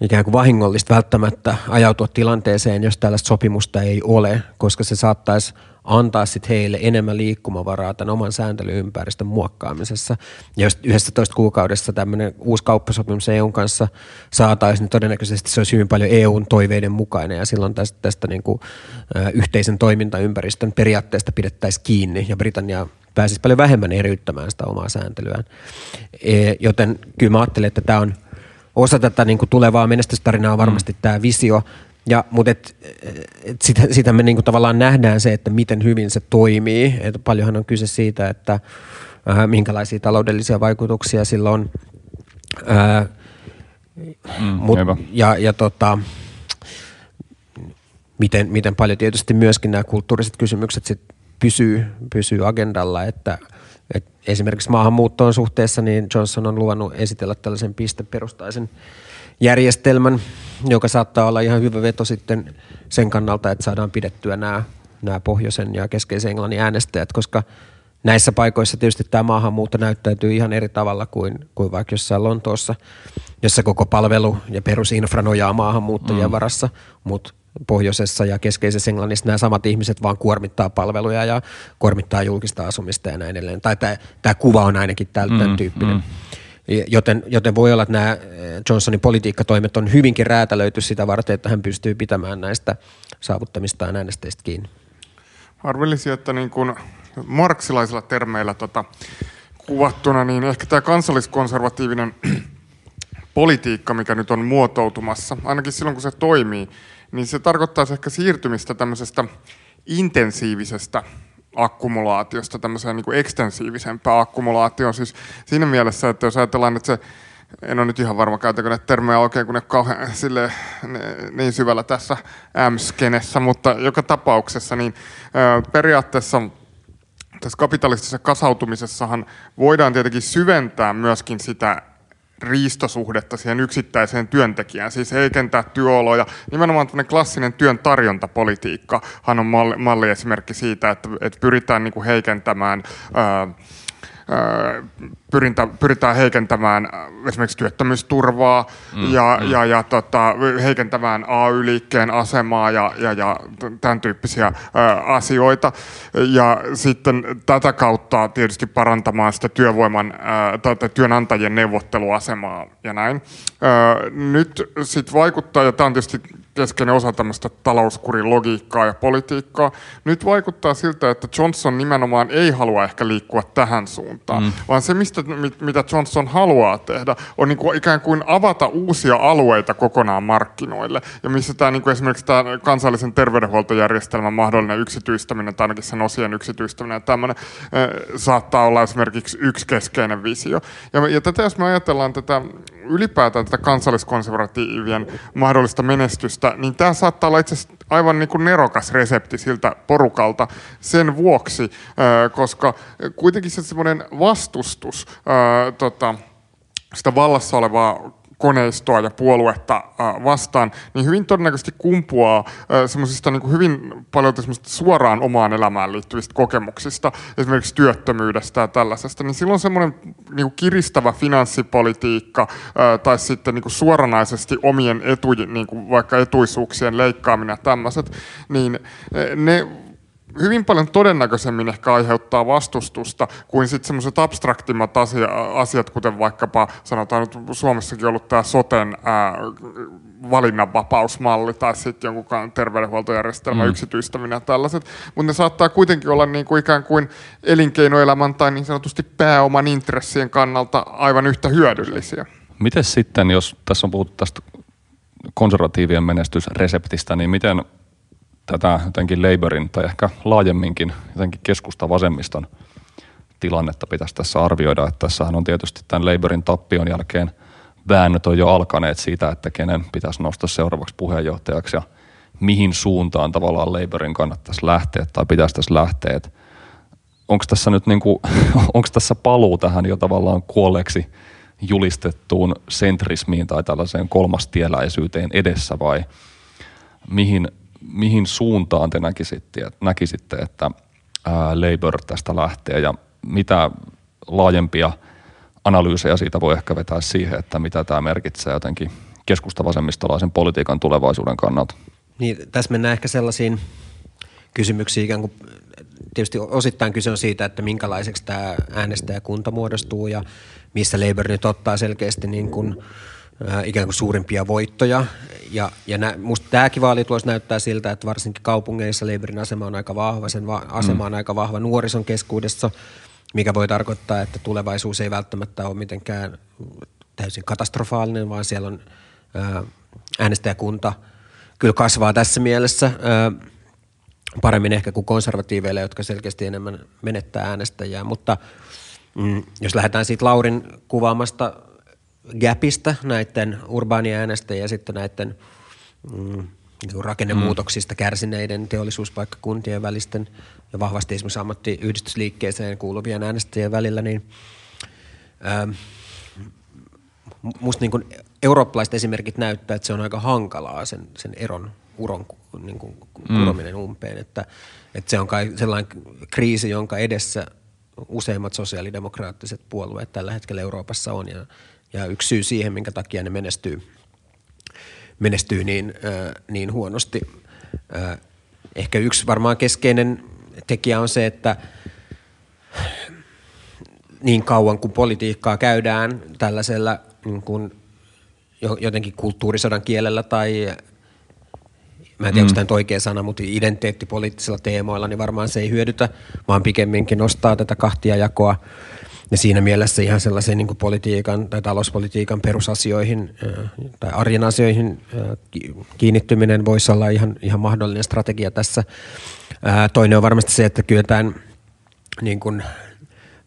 ikään kuin vahingollista välttämättä ajautua tilanteeseen, jos tällaista sopimusta ei ole, koska se saattaisi antaa sit heille enemmän liikkumavaraa tämän oman sääntelyympäristön muokkaamisessa. Ja jos 11 kuukaudessa tämmöinen uusi kauppasopimus EUn kanssa saataisiin, niin todennäköisesti se olisi hyvin paljon EUn toiveiden mukainen ja silloin tästä, tästä niin kuin, ä, yhteisen toimintaympäristön periaatteesta pidettäisiin kiinni ja Britannia pääsisi paljon vähemmän eriyttämään sitä omaa sääntelyään. E, joten kyllä mä ajattelen, että tämä on osa tätä niin kuin tulevaa menestystarinaa on varmasti mm. tämä visio, ja, mutta et, et sitä, sitä me niinku tavallaan nähdään se, että miten hyvin se toimii. Et paljonhan on kyse siitä, että äh, minkälaisia taloudellisia vaikutuksia sillä on. Äh, mm, mut, ja, ja tota, miten, miten paljon tietysti myöskin nämä kulttuuriset kysymykset sit pysyy, pysyy agendalla, että et esimerkiksi maahanmuuttoon suhteessa niin Johnson on luvannut esitellä tällaisen pisteperustaisen järjestelmän, joka saattaa olla ihan hyvä veto sitten sen kannalta, että saadaan pidettyä nämä, nämä pohjoisen ja keskeisen Englannin äänestäjät, koska näissä paikoissa tietysti tämä maahanmuutto näyttäytyy ihan eri tavalla kuin, kuin vaikka jossain Lontoossa, jossa koko palvelu ja perusinfra nojaa maahanmuuttajien mm. varassa, mutta pohjoisessa ja keskeisessä Englannissa nämä samat ihmiset vaan kuormittaa palveluja ja kuormittaa julkista asumista ja näin edelleen. Tai tämä, tämä kuva on ainakin tämän, mm, tyyppinen. Mm. Joten, joten voi olla, että nämä eh, Johnsonin politiikkatoimet on hyvinkin räätälöity sitä varten, että hän pystyy pitämään näistä saavuttamistaan äänestäjistä kiinni. Arvelisin, että niin kuin marksilaisilla termeillä tota, kuvattuna, niin ehkä tämä kansalliskonservatiivinen politiikka, mikä nyt on muotoutumassa, ainakin silloin kun se toimii, niin se tarkoittaa ehkä siirtymistä tämmöisestä intensiivisestä akkumulaatiosta tämmöiseen niin kuin ekstensiivisempään akkumulaatioon. Siis siinä mielessä, että jos ajatellaan, että se en ole nyt ihan varma, käytäkö näitä termejä oikein, kun ne kauhean sille, ne, niin syvällä tässä M-skenessä, mutta joka tapauksessa niin ö, periaatteessa tässä kapitalistisessa kasautumisessahan voidaan tietenkin syventää myöskin sitä riistosuhdetta siihen yksittäiseen työntekijään, siis heikentää työoloja. Nimenomaan tämmöinen klassinen työn tarjontapolitiikkahan on malli, malli esimerkki siitä, että, että pyritään niin kuin heikentämään ää, pyrintä, pyritään heikentämään esimerkiksi työttömyysturvaa mm, ja, mm. ja, ja tota, heikentämään AY-liikkeen asemaa ja, ja, ja tämän tyyppisiä ä, asioita. Ja sitten tätä kautta tietysti parantamaan sitä työvoiman ä, tai työnantajien neuvotteluasemaa ja näin. Ä, nyt sitten vaikuttaa, ja tämä on tietysti keskeinen osa tämmöistä talouskurin logiikkaa ja politiikkaa. Nyt vaikuttaa siltä, että Johnson nimenomaan ei halua ehkä liikkua tähän suuntaan, mm. vaan se, mistä, mitä Johnson haluaa tehdä, on niin kuin ikään kuin avata uusia alueita kokonaan markkinoille. Ja missä tämä niin kuin esimerkiksi tämä kansallisen terveydenhuoltojärjestelmän mahdollinen yksityistäminen, tai ainakin sen osien yksityistäminen ja tämmöinen, saattaa olla esimerkiksi yksi keskeinen visio. Ja, ja tätä jos me ajatellaan tätä ylipäätään tätä kansalliskonservatiivien mahdollista menestystä, niin tämä saattaa olla itse asiassa aivan niin kuin nerokas resepti siltä porukalta sen vuoksi, koska kuitenkin se semmoinen vastustus tota, sitä vallassa olevaa koneistoa ja puoluetta vastaan, niin hyvin todennäköisesti kumpuaa semmoisista niin hyvin paljon suoraan omaan elämään liittyvistä kokemuksista, esimerkiksi työttömyydestä ja tällaisesta, niin silloin semmoinen niin kiristävä finanssipolitiikka tai sitten niin suoranaisesti omien etujen, niin vaikka etuisuuksien leikkaaminen ja tämmöiset, niin ne hyvin paljon todennäköisemmin ehkä aiheuttaa vastustusta kuin sitten semmoiset abstraktimmat asia, asiat, kuten vaikkapa sanotaan nyt Suomessakin ollut tämä soten ää, valinnanvapausmalli tai sitten jonkun terveydenhuoltojärjestelmän mm. yksityistäminen ja tällaiset, mutta ne saattaa kuitenkin olla niin kuin ikään kuin elinkeinoelämän tai niin sanotusti pääoman intressien kannalta aivan yhtä hyödyllisiä. Miten sitten, jos tässä on puhuttu tästä konservatiivien menestysreseptistä, niin miten tätä jotenkin Labourin tai ehkä laajemminkin jotenkin keskusta-vasemmiston tilannetta pitäisi tässä arvioida. Että tässähän on tietysti tämän Labourin tappion jälkeen väännöt on jo alkaneet siitä, että kenen pitäisi nostaa seuraavaksi puheenjohtajaksi ja mihin suuntaan tavallaan Labourin kannattaisi lähteä tai pitäisi tässä lähteä. Onko tässä nyt niinku, onko tässä paluu tähän jo tavallaan kuolleeksi julistettuun sentrismiin tai tällaiseen kolmastieläisyyteen edessä vai mihin, mihin suuntaan te näkisitte, näkisitte että ää, Labour tästä lähtee ja mitä laajempia analyysejä siitä voi ehkä vetää siihen, että mitä tämä merkitsee jotenkin keskustavasemmistolaisen politiikan tulevaisuuden kannalta. Niin, tässä mennään ehkä sellaisiin kysymyksiin ikään kuin, tietysti osittain kyse on siitä, että minkälaiseksi tämä äänestäjäkunta muodostuu ja missä Labour nyt ottaa selkeästi niin kuin, ikään kuin suurimpia voittoja. Ja, ja nä, musta tämäkin vaalitulos näyttää siltä, että varsinkin kaupungeissa Labourin asema on aika vahva, sen va- asema on mm. aika vahva nuorison keskuudessa, mikä voi tarkoittaa, että tulevaisuus ei välttämättä ole mitenkään täysin katastrofaalinen, vaan siellä on äh, äänestäjäkunta kyllä kasvaa tässä mielessä. Äh, paremmin ehkä kuin konservatiiveille, jotka selkeästi enemmän menettää äänestäjää. Mutta mm, jos lähdetään siitä Laurin kuvaamasta gapista näiden urbaaniäänestäjien ja sitten näiden mm, niin rakennemuutoksista kärsineiden teollisuuspaikkakuntien välisten ja vahvasti esimerkiksi ammattiyhdistysliikkeeseen kuuluvien äänestäjien välillä, niin ähm, musta niin kuin eurooppalaiset esimerkit näyttää, että se on aika hankalaa sen, sen eron uron niin kuin kurominen mm. umpeen. Että, että se on kai sellainen kriisi, jonka edessä useimmat sosiaalidemokraattiset puolueet tällä hetkellä Euroopassa on. Ja, ja yksi syy siihen, minkä takia ne menestyy, menestyy niin, äh, niin huonosti. Äh, ehkä yksi varmaan keskeinen tekijä on se, että niin kauan kuin politiikkaa käydään tällaisella niin kuin jotenkin kulttuurisodan kielellä tai mä en tiedä, mm. onko tämä oikea sana, mutta identiteettipoliittisilla teemoilla, niin varmaan se ei hyödytä, vaan pikemminkin nostaa tätä kahtia jakoa. Ja siinä mielessä ihan sellaisen niin politiikan tai talouspolitiikan perusasioihin tai arjen asioihin kiinnittyminen voisi olla ihan, ihan mahdollinen strategia tässä. Toinen on varmasti se, että kyetään niin kuin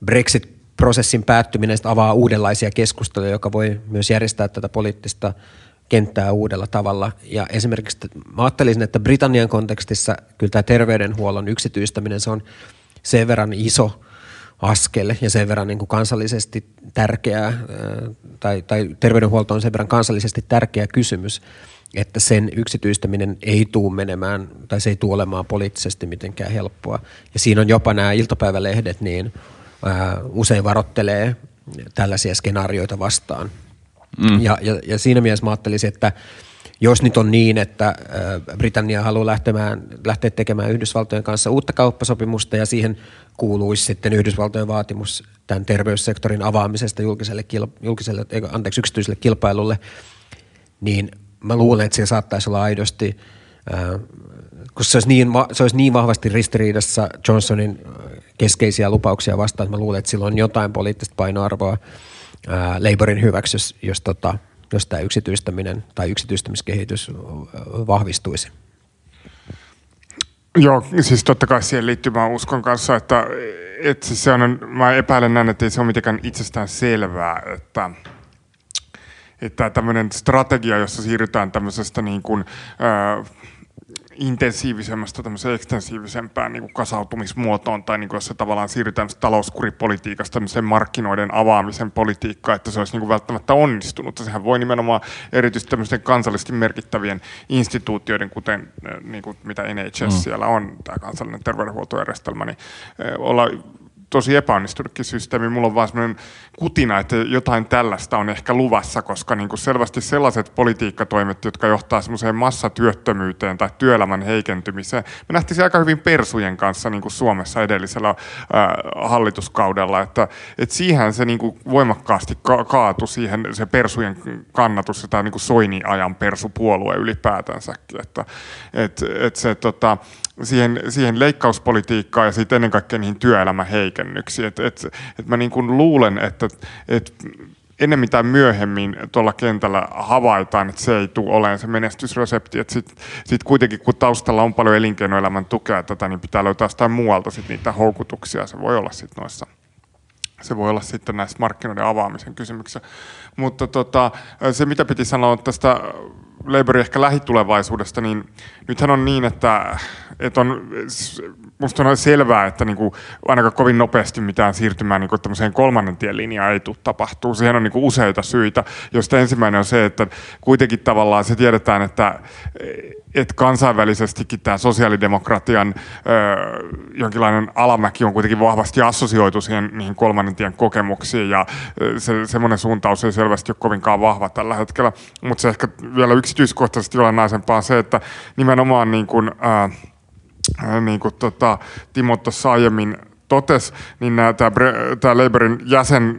Brexit-prosessin päättyminen avaa uudenlaisia keskusteluja, joka voi myös järjestää tätä poliittista kenttää uudella tavalla. Ja esimerkiksi mä ajattelisin, että Britannian kontekstissa kyllä tämä terveydenhuollon yksityistäminen, se on sen verran iso askel ja sen verran niin kuin kansallisesti tärkeää, tai, tai terveydenhuolto on sen verran kansallisesti tärkeä kysymys, että sen yksityistäminen ei tule menemään, tai se ei tule olemaan poliittisesti mitenkään helppoa. Ja siinä on jopa nämä iltapäivälehdet, niin ää, usein varottelee tällaisia skenaarioita vastaan – Mm. Ja, ja, ja siinä mielessä mä ajattelisin, että jos nyt on niin, että Britannia haluaa lähtemään, lähteä tekemään Yhdysvaltojen kanssa uutta kauppasopimusta ja siihen kuuluisi sitten Yhdysvaltojen vaatimus tämän terveyssektorin avaamisesta julkiselle, julkiselle anteeksi, yksityiselle kilpailulle, niin mä luulen, että se saattaisi olla aidosti, koska se olisi, niin, se olisi niin vahvasti ristiriidassa Johnsonin keskeisiä lupauksia vastaan, että mä luulen, että sillä on jotain poliittista painoarvoa – Labourin hyväksi, jos, jos, tota, jos tämä yksityistäminen tai yksityistämiskehitys vahvistuisi. Joo, siis totta kai siihen liittyy, mä uskon kanssa, että, että siis se on, mä epäilen näin, että ei se ole mitenkään itsestään selvää, että, että tämmöinen strategia, jossa siirrytään tämmöisestä niin kuin, äh, intensiivisemmästä tämmöiseen ekstensiivisempään niin kuin kasautumismuotoon tai niin kuin jos se tavallaan siirrytään talouskuripolitiikasta tämmöiseen markkinoiden avaamisen politiikkaan, että se olisi niin kuin välttämättä onnistunut. Sehän voi nimenomaan erityisesti tämmöisten kansallisesti merkittävien instituutioiden, kuten niin kuin mitä NHS mm. siellä on, tämä kansallinen terveydenhuoltojärjestelmä, niin olla tosi epäonnistunutkin systeemi. Mulla on vaan semmoinen kutina, että jotain tällaista on ehkä luvassa, koska niin kuin selvästi sellaiset politiikkatoimet, jotka johtaa semmoiseen massatyöttömyyteen tai työelämän heikentymiseen, me nähtiin se aika hyvin persujen kanssa niin kuin Suomessa edellisellä äh, hallituskaudella, että, että siihen se niin kuin voimakkaasti ka- kaatui siihen se persujen kannatus, se niin kuin Soini-ajan persupuolue ylipäätänsäkin, että, että, että se tota, siihen, siihen leikkauspolitiikkaan ja sitten ennen kaikkea niihin työelämän heikennyksiin. Et, et, et mä niin kuin luulen, että et ennemmin tai myöhemmin tuolla kentällä havaitaan, että se ei tule olemaan se menestysresepti. Sitten sit kuitenkin, kun taustalla on paljon elinkeinoelämän tukea tätä, niin pitää löytää jostain muualta sit niitä houkutuksia. Se voi olla sitten noissa se voi olla sitten näissä markkinoiden avaamisen kysymyksissä. Mutta tota, se, mitä piti sanoa tästä Labourin ehkä lähitulevaisuudesta, niin nythän on niin, että, että on, musta on selvää, että niin kuin ainakaan kovin nopeasti mitään siirtymään niin tämmöiseen kolmannen tien linjaan ei tule tapahtuu. Siihen on niin kuin useita syitä, joista ensimmäinen on se, että kuitenkin tavallaan se tiedetään, että että kansainvälisestikin tämä sosiaalidemokratian ö, jonkinlainen alamäki on kuitenkin vahvasti assosioitu siihen niihin kolmannen tien kokemuksiin ja se, semmoinen suuntaus ei selvästi ole kovinkaan vahva tällä hetkellä. Mutta se ehkä vielä yksityiskohtaisesti olennaisempaa on se, että nimenomaan niin kuin, ää, niin kuin tota, Timo tuossa aiemmin totesi, niin tämä Labourin jäsen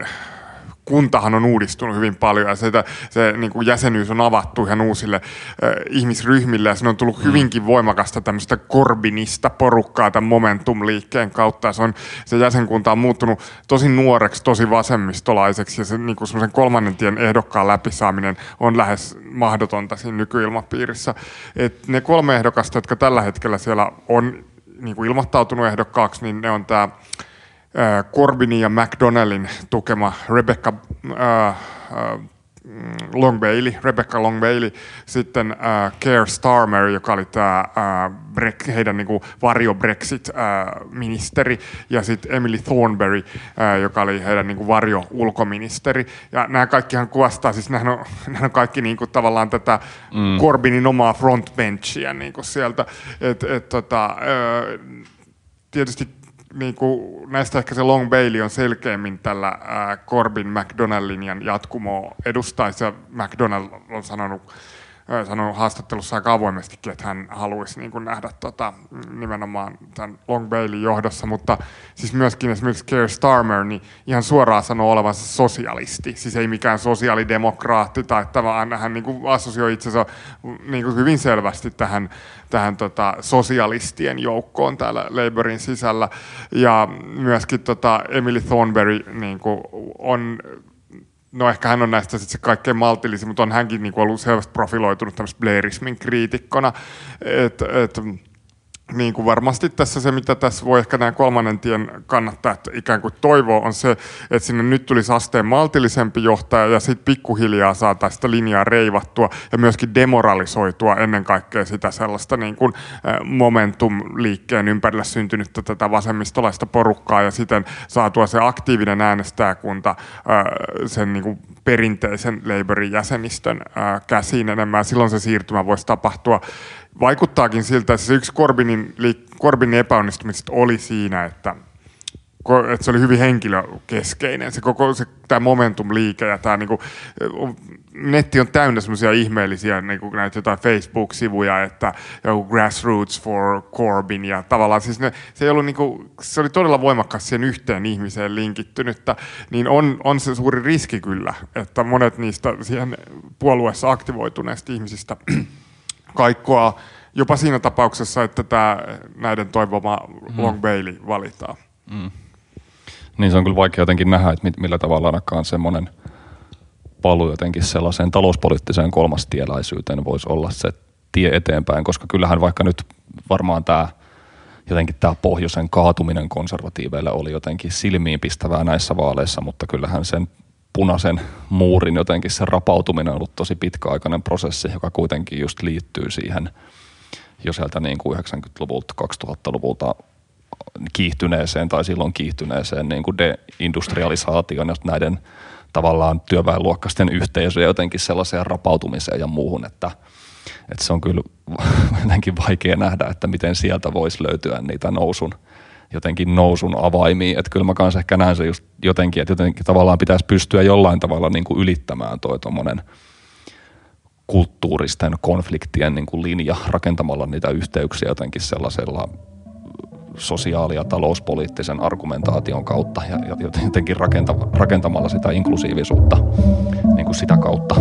kuntahan on uudistunut hyvin paljon ja se, se niin kuin jäsenyys on avattu ihan uusille äh, ihmisryhmille ja siinä on tullut mm. hyvinkin voimakasta tämmöistä korbinista porukkaa tämän Momentum-liikkeen kautta. Se, on, se jäsenkunta on muuttunut tosi nuoreksi, tosi vasemmistolaiseksi ja se niin kuin semmoisen kolmannen tien ehdokkaan läpisaaminen on lähes mahdotonta siinä nykyilmapiirissä. Et ne kolme ehdokasta, jotka tällä hetkellä siellä on niin kuin ilmoittautunut ehdokkaaksi, niin ne on tämä Corbynin ja McDonnellin tukema Rebecca äh, äh, Long Bailey, Rebecca Long Bailey, sitten äh, Keir Starmer, joka oli tämä äh, heidän niinku varjo Brexit-ministeri, äh, ja sitten Emily Thornberry, äh, joka oli heidän niinku varjo ulkoministeri. Ja nämä kaikkihan kuvastaa, siis nämä on, nämä on kaikki niinku tavallaan tätä mm. Corbynin omaa frontbenchia niinku sieltä. Et, et, tota, äh, tietysti niin kuin, näistä ehkä se Long Bailey on selkeämmin tällä äh, Corbyn McDonnell-linjan jatkumoa edustaisi ja McDonnell on sanonut sanonut haastattelussa aika avoimestikin, että hän haluaisi niin kuin nähdä tota, nimenomaan tämän Long Bailey johdossa, mutta siis myöskin esimerkiksi Keir Starmer niin ihan suoraan sanoo olevansa sosialisti, siis ei mikään sosiaalidemokraatti tai vaan hän niin kuin assosioi itsensä niin kuin hyvin selvästi tähän, tähän tota, sosialistien joukkoon täällä Labourin sisällä ja myöskin tota Emily Thornberry niin kuin on no ehkä hän on näistä sit se kaikkein maltillisin, mutta on hänkin niin ollut selvästi profiloitunut tämmöistä Blairismin kriitikkona. Et, et, niin kuin varmasti tässä se, mitä tässä voi ehkä näin kolmannen tien kannattaa, ikään kuin toivoa, on se, että sinne nyt tulisi asteen maltillisempi johtaja ja sitten pikkuhiljaa saataisiin sitä linjaa reivattua ja myöskin demoralisoitua ennen kaikkea sitä sellaista niin kuin momentum-liikkeen ympärillä syntynyttä tätä vasemmistolaista porukkaa ja siten saatua se aktiivinen äänestäjäkunta sen niin kuin perinteisen Labourin jäsenistön käsiin enemmän. Silloin se siirtymä voisi tapahtua vaikuttaakin siltä, että se yksi Corbinin, Corbinin epäonnistumisesta oli siinä, että, että se oli hyvin henkilökeskeinen. Se koko se, tämä momentum-liike ja tämä niinku, netti on täynnä semmoisia ihmeellisiä niinku näitä jotain Facebook-sivuja, että joku Grassroots for Corbyn ja tavallaan siis ne, se, ei ollut niinku, se oli todella voimakkaas siihen yhteen ihmiseen linkittynyttä, niin on, on se suuri riski kyllä, että monet niistä siihen puolueessa aktivoituneista ihmisistä kaikkoa jopa siinä tapauksessa, että tämä näiden toivoma mm. Long Bailey valitaan. Mm. Niin se on kyllä vaikea jotenkin nähdä, että millä tavalla ainakaan semmoinen paluu jotenkin sellaiseen talouspoliittiseen kolmastieläisyyteen voisi olla se tie eteenpäin, koska kyllähän vaikka nyt varmaan tämä jotenkin tämä pohjoisen kaatuminen konservatiiveille oli jotenkin silmiinpistävää näissä vaaleissa, mutta kyllähän sen punaisen muurin jotenkin se rapautuminen on ollut tosi pitkäaikainen prosessi, joka kuitenkin just liittyy siihen jo sieltä niin kuin 90-luvulta, 2000-luvulta kiihtyneeseen tai silloin kiihtyneeseen niin kuin deindustrialisaation ja näiden tavallaan työväenluokkaisten yhteisöjen jotenkin sellaiseen rapautumiseen ja muuhun, että, että se on kyllä jotenkin vaikea nähdä, että miten sieltä voisi löytyä niitä nousun – jotenkin nousun avaimia. Että kyllä mä kanssa ehkä näen se just jotenkin, että jotenkin tavallaan pitäisi pystyä jollain tavalla niin kuin ylittämään toi tuommoinen kulttuuristen konfliktien niin kuin linja rakentamalla niitä yhteyksiä jotenkin sellaisella sosiaali- ja talouspoliittisen argumentaation kautta ja jotenkin rakentamalla sitä inklusiivisuutta niin kuin sitä kautta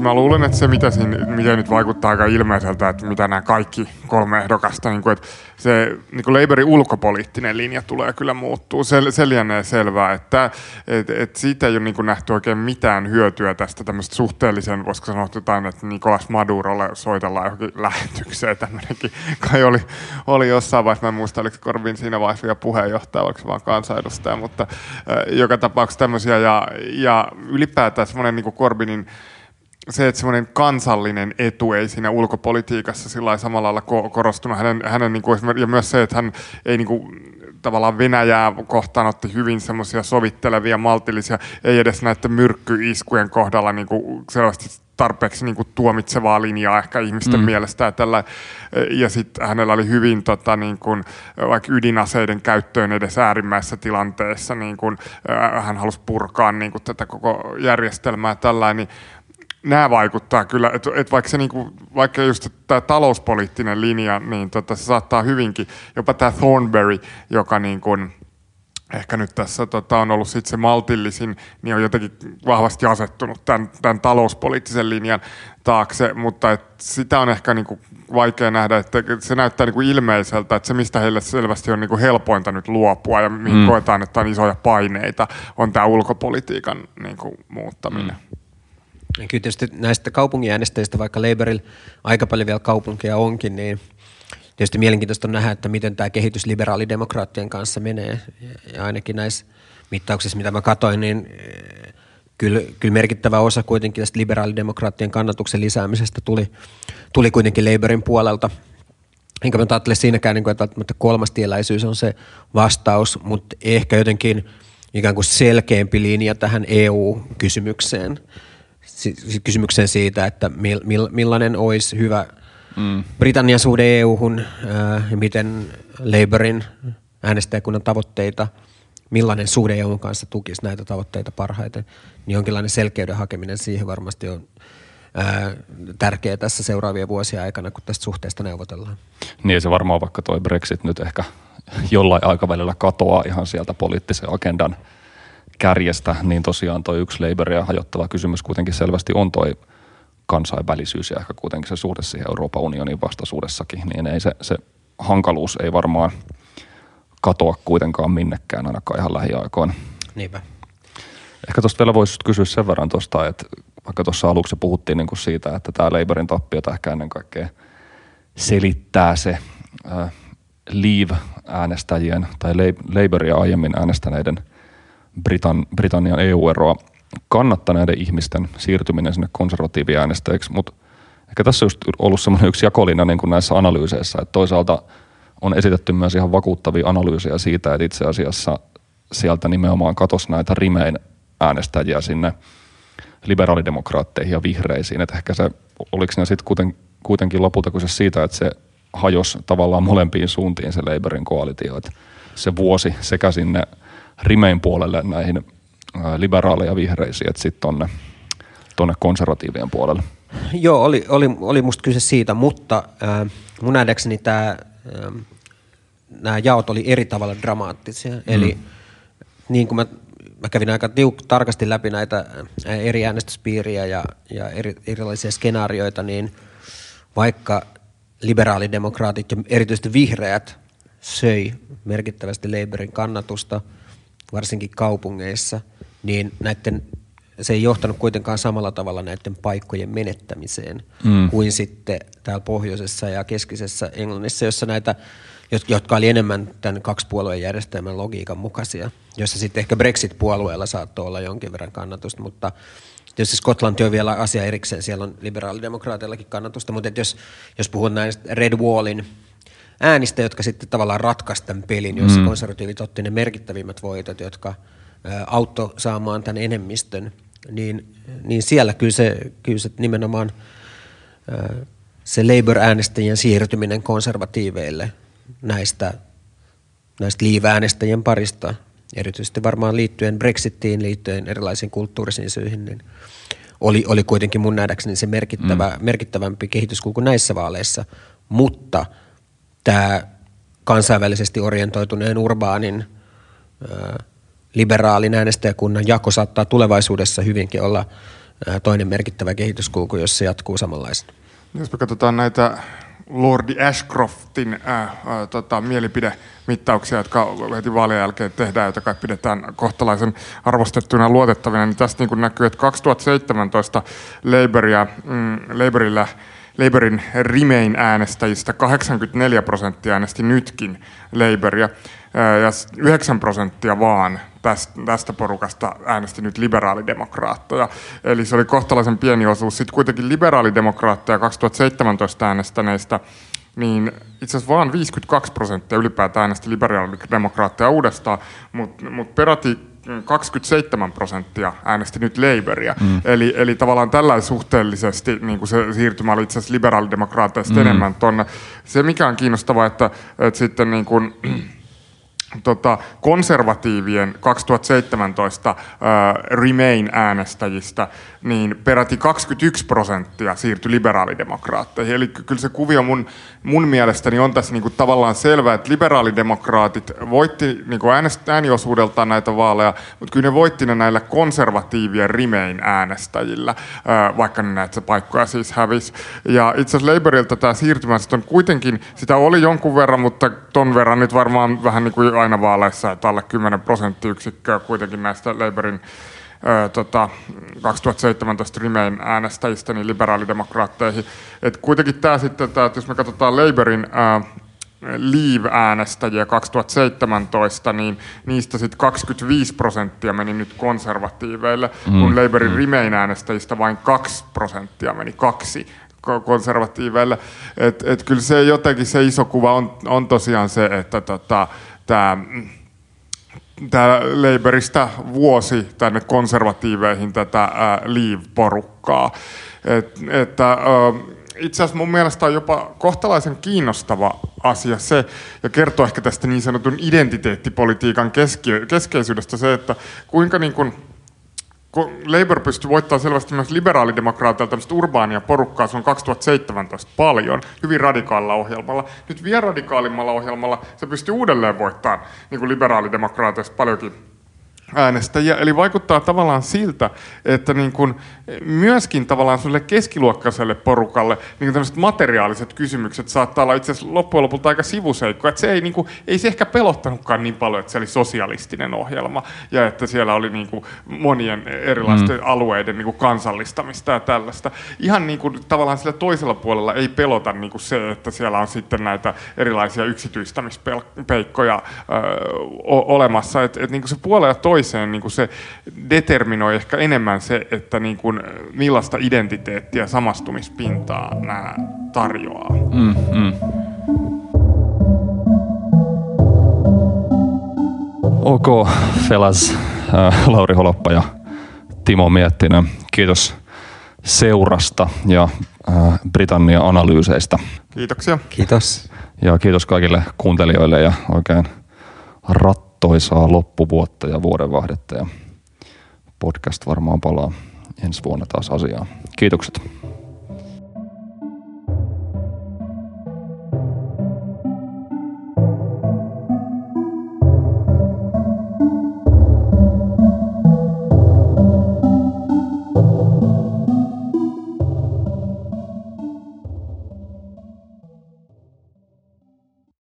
mä luulen, että se mitä, siinä, mitä nyt vaikuttaa aika ilmeiseltä, että mitä nämä kaikki kolme ehdokasta, niin kuin, että se niin kuin Labourin ulkopoliittinen linja tulee kyllä muuttuu. Se, se lienee selvää, että et, et siitä ei ole niin kuin nähty oikein mitään hyötyä tästä tämmöistä suhteellisen, voisiko sanoa jotain, että Nikolas Madurolle soitellaan johonkin lähetykseen tämmöinenkin. Kai oli, oli jossain vaiheessa, mä en muista, oliko Korvin siinä vaiheessa vielä puheenjohtaja, oliko vaan kansanedustaja, mutta äh, joka tapauksessa tämmöisiä ja, ja ylipäätään semmoinen niin Korbinin se, että semmoinen kansallinen etu ei siinä ulkopolitiikassa sillä samalla lailla korostunut. Hänen, hänen niin kuin, ja myös se, että hän ei niin kuin, tavallaan Venäjää kohtaan otti hyvin semmoisia sovittelevia, maltillisia, ei edes näiden myrkkyiskujen kohdalla niin kuin selvästi tarpeeksi niin kuin tuomitsevaa linjaa ehkä ihmisten mm. mielestä. Ja, tällä, ja sitten hänellä oli hyvin tota, niin kuin, vaikka ydinaseiden käyttöön edes äärimmäisessä tilanteessa, niin kuin, hän halusi purkaa niin kuin, tätä koko järjestelmää tällainen, niin nämä vaikuttaa kyllä, että et vaikka, se niinku, vaikka just tämä talouspoliittinen linja, niin tota, se saattaa hyvinkin, jopa tämä Thornberry, joka niin kuin, ehkä nyt tässä tota, on ollut sit se maltillisin, niin on jotenkin vahvasti asettunut tämän, tämän talouspoliittisen linjan taakse, mutta et sitä on ehkä niinku vaikea nähdä, että se näyttää niinku ilmeiseltä, että se mistä heille selvästi on niinku helpointa nyt luopua ja mihin mm. koetaan, että on isoja paineita, on tämä ulkopolitiikan niinku muuttaminen. Mm. Kyllä tietysti näistä kaupungiäänestäjistä, vaikka Labourilla aika paljon vielä kaupunkia onkin, niin tietysti mielenkiintoista on nähdä, että miten tämä kehitys liberaalidemokraattien kanssa menee. Ja ainakin näissä mittauksissa, mitä mä katsoin, niin eh, kyllä, kyllä merkittävä osa kuitenkin tästä liberaalidemokraattien kannatuksen lisäämisestä tuli, tuli kuitenkin Labourin puolelta. Enkä mä ajattele siinäkään, niin että välttämättä kolmastieläisyys on se vastaus, mutta ehkä jotenkin ikään kuin selkeämpi linja tähän EU-kysymykseen – kysymykseen siitä, että millainen olisi hyvä mm. Britannian suhde EU-hun ja miten Labourin äänestäjäkunnan tavoitteita, millainen suhde EU kanssa tukisi näitä tavoitteita parhaiten, niin jonkinlainen selkeyden hakeminen siihen varmasti on tärkeää tässä seuraavien vuosien aikana, kun tästä suhteesta neuvotellaan. Niin se varmaan vaikka tuo Brexit nyt ehkä jollain aikavälillä katoaa ihan sieltä poliittisen agendan – kärjestä, niin tosiaan toi yksi Labouria hajottava kysymys kuitenkin selvästi on toi kansainvälisyys ja ehkä kuitenkin se suhde siihen Euroopan unionin vastaisuudessakin, niin ei se, se hankaluus ei varmaan katoa kuitenkaan minnekään ainakaan ihan lähiaikoina. Niinpä. Ehkä tuosta vielä voisi kysyä sen verran tuosta, että vaikka tuossa aluksi puhuttiin niin kuin siitä, että tämä Labourin tappiota ehkä ennen kaikkea selittää se äh, Leave-äänestäjien tai Labouria aiemmin äänestäneiden – Britan, Britannian EU-eroa kannattaneiden ihmisten siirtyminen sinne konservatiiviäänestäjiksi, mutta ehkä tässä on just ollut semmoinen yksi jakolinja niin kuin näissä analyyseissä, että toisaalta on esitetty myös ihan vakuuttavia analyysejä siitä, että itse asiassa sieltä nimenomaan katosi näitä rimein äänestäjiä sinne liberaalidemokraatteihin ja vihreisiin, että ehkä se, oliko ne sitten kuiten, kuitenkin lopulta kyse siitä, että se hajosi tavallaan molempiin suuntiin se Labourin koalitio, että se vuosi sekä sinne – Rimein puolelle näihin liberaaleja vihreisiin, että sitten tonne, tonne konservatiivien puolelle. Joo, oli, oli, oli musta kyse siitä, mutta äh, mun nähdäkseni tämä äh, nämä jaot oli eri tavalla dramaattisia. Mm. Eli niin kuin mä, mä kävin aika tiuk, tarkasti läpi näitä eri äänestyspiiriä ja, ja eri, erilaisia skenaarioita, niin vaikka liberaalidemokraatit ja erityisesti vihreät söi merkittävästi Labourin kannatusta – varsinkin kaupungeissa, niin näiden, se ei johtanut kuitenkaan samalla tavalla näiden paikkojen menettämiseen mm. kuin sitten täällä pohjoisessa ja keskisessä Englannissa, jossa näitä, jotka oli enemmän tämän kaksipuolueen järjestelmän logiikan mukaisia, jossa sitten ehkä Brexit-puolueella saattoi olla jonkin verran kannatusta, mutta Tietysti Skotlanti on vielä asia erikseen, siellä on liberaalidemokraateillakin kannatusta, mutta jos, jos puhut näistä Red Wallin äänistä, jotka sitten tavallaan ratkaisi tämän pelin, jossa mm. konservatiivit otti ne merkittävimmät voitot, jotka auttoi saamaan tämän enemmistön, niin, niin siellä kyllä se, kyllä se nimenomaan se Labour-äänestäjien siirtyminen konservatiiveille näistä, näistä Leave-äänestäjien parista, erityisesti varmaan liittyen Brexittiin, liittyen erilaisiin kulttuurisiin syihin, niin oli, oli kuitenkin mun nähdäkseni se merkittävä, mm. merkittävämpi kehityskulku näissä vaaleissa, mutta – tämä kansainvälisesti orientoituneen urbaanin liberaalin äänestäjäkunnan jako saattaa tulevaisuudessa hyvinkin olla toinen merkittävä kehityskulku, jos se jatkuu samanlaisena. Jos me katsotaan näitä Lordi Ashcroftin äh, äh, tota, mielipidemittauksia, jotka heti vaalien jälkeen tehdään, joita kai pidetään kohtalaisen arvostettuina ja luotettavina, niin tästä niin näkyy, että 2017 Labouria, mm, Labourilla Labourin Remain äänestäjistä 84 prosenttia äänesti nytkin Labouria ja 9 prosenttia vaan tästä, tästä porukasta äänesti nyt liberaalidemokraatteja. Eli se oli kohtalaisen pieni osuus. Sitten kuitenkin liberaalidemokraatteja 2017 äänestäneistä niin itse asiassa vaan 52 prosenttia ylipäätään äänesti liberaalidemokraatteja uudestaan, mutta mut peräti 27 prosenttia äänesti nyt Labouria. Mm. Eli, eli tavallaan tällä suhteellisesti niin kuin se siirtymä oli itse asiassa liberaalidemokraatteista mm. enemmän tuonne. Se mikä on kiinnostavaa, että, että sitten niin kuin, tota, konservatiivien 2017 uh, Remain-äänestäjistä niin peräti 21 prosenttia siirtyi liberaalidemokraatteihin. Eli kyllä se kuvio mun, mun mielestäni on tässä niinku tavallaan selvä, että liberaalidemokraatit voitti niinku ääniosuudeltaan näitä vaaleja, mutta kyllä ne voitti ne näillä konservatiivien Remain äänestäjillä, vaikka ne näitä paikkoja siis hävisi. Ja itse asiassa Labourilta tämä siirtymä on kuitenkin, sitä oli jonkun verran, mutta ton verran nyt varmaan vähän niin kuin aina vaaleissa, että alle 10 prosenttiyksikköä kuitenkin näistä Labourin tota, 2017 Remain äänestäjistä niin liberaalidemokraatteihin. Et kuitenkin tämä sitten, tää, että jos me katsotaan Labourin ää, Leave-äänestäjiä 2017, niin niistä sitten 25 prosenttia meni nyt konservatiiveille, mm, kun Labourin mm. Remain-äänestäjistä vain 2 prosenttia meni kaksi konservatiiveille. Et, et kyllä se jotenkin se iso kuva on, on tosiaan se, että tota, tämä tämä Labourista vuosi tänne konservatiiveihin tätä äh, Leave-porukkaa. Et, että, äh, itse asiassa mun mielestä on jopa kohtalaisen kiinnostava asia se, ja kertoo ehkä tästä niin sanotun identiteettipolitiikan keske, keskeisyydestä se, että kuinka niin kuin, Labour pystyi voittamaan selvästi myös liberaalidemokraatilta tämmöistä urbaania porukkaa on 2017 paljon, hyvin radikaalilla ohjelmalla. Nyt vielä radikaalimmalla ohjelmalla se pystyy uudelleen voittamaan niin liberaalidemokraateista paljonkin äänestäjiä. Eli vaikuttaa tavallaan siltä, että niin kuin myöskin tavallaan sille keskiluokkaiselle porukalle niin tämmöiset materiaaliset kysymykset saattaa olla itse asiassa loppujen lopulta aika sivuseikko. Että se ei, niin kuin, ei se ehkä pelottanutkaan niin paljon, että se oli sosialistinen ohjelma ja että siellä oli niin kuin monien erilaisten mm. alueiden niin kuin kansallistamista ja tällaista. Ihan niin kuin, tavallaan sillä toisella puolella ei pelota niin kuin se, että siellä on sitten näitä erilaisia yksityistämispeikkoja ö, olemassa. Että et, niin kuin se puolella toisella toiseen, niin kuin se determinoi ehkä enemmän se, että niin kuin millaista identiteettiä samastumispintaa nämä tarjoaa. Mm, mm. Ok, Felas, äh, Lauri Holoppa ja Timo Miettinen. Kiitos seurasta ja äh, Britannian analyyseistä. Kiitoksia. Kiitos. Ja kiitos kaikille kuuntelijoille ja oikein rat toisaa loppuvuotta ja vuodenvaihdetta ja podcast varmaan palaa ensi vuonna taas asiaan. Kiitokset.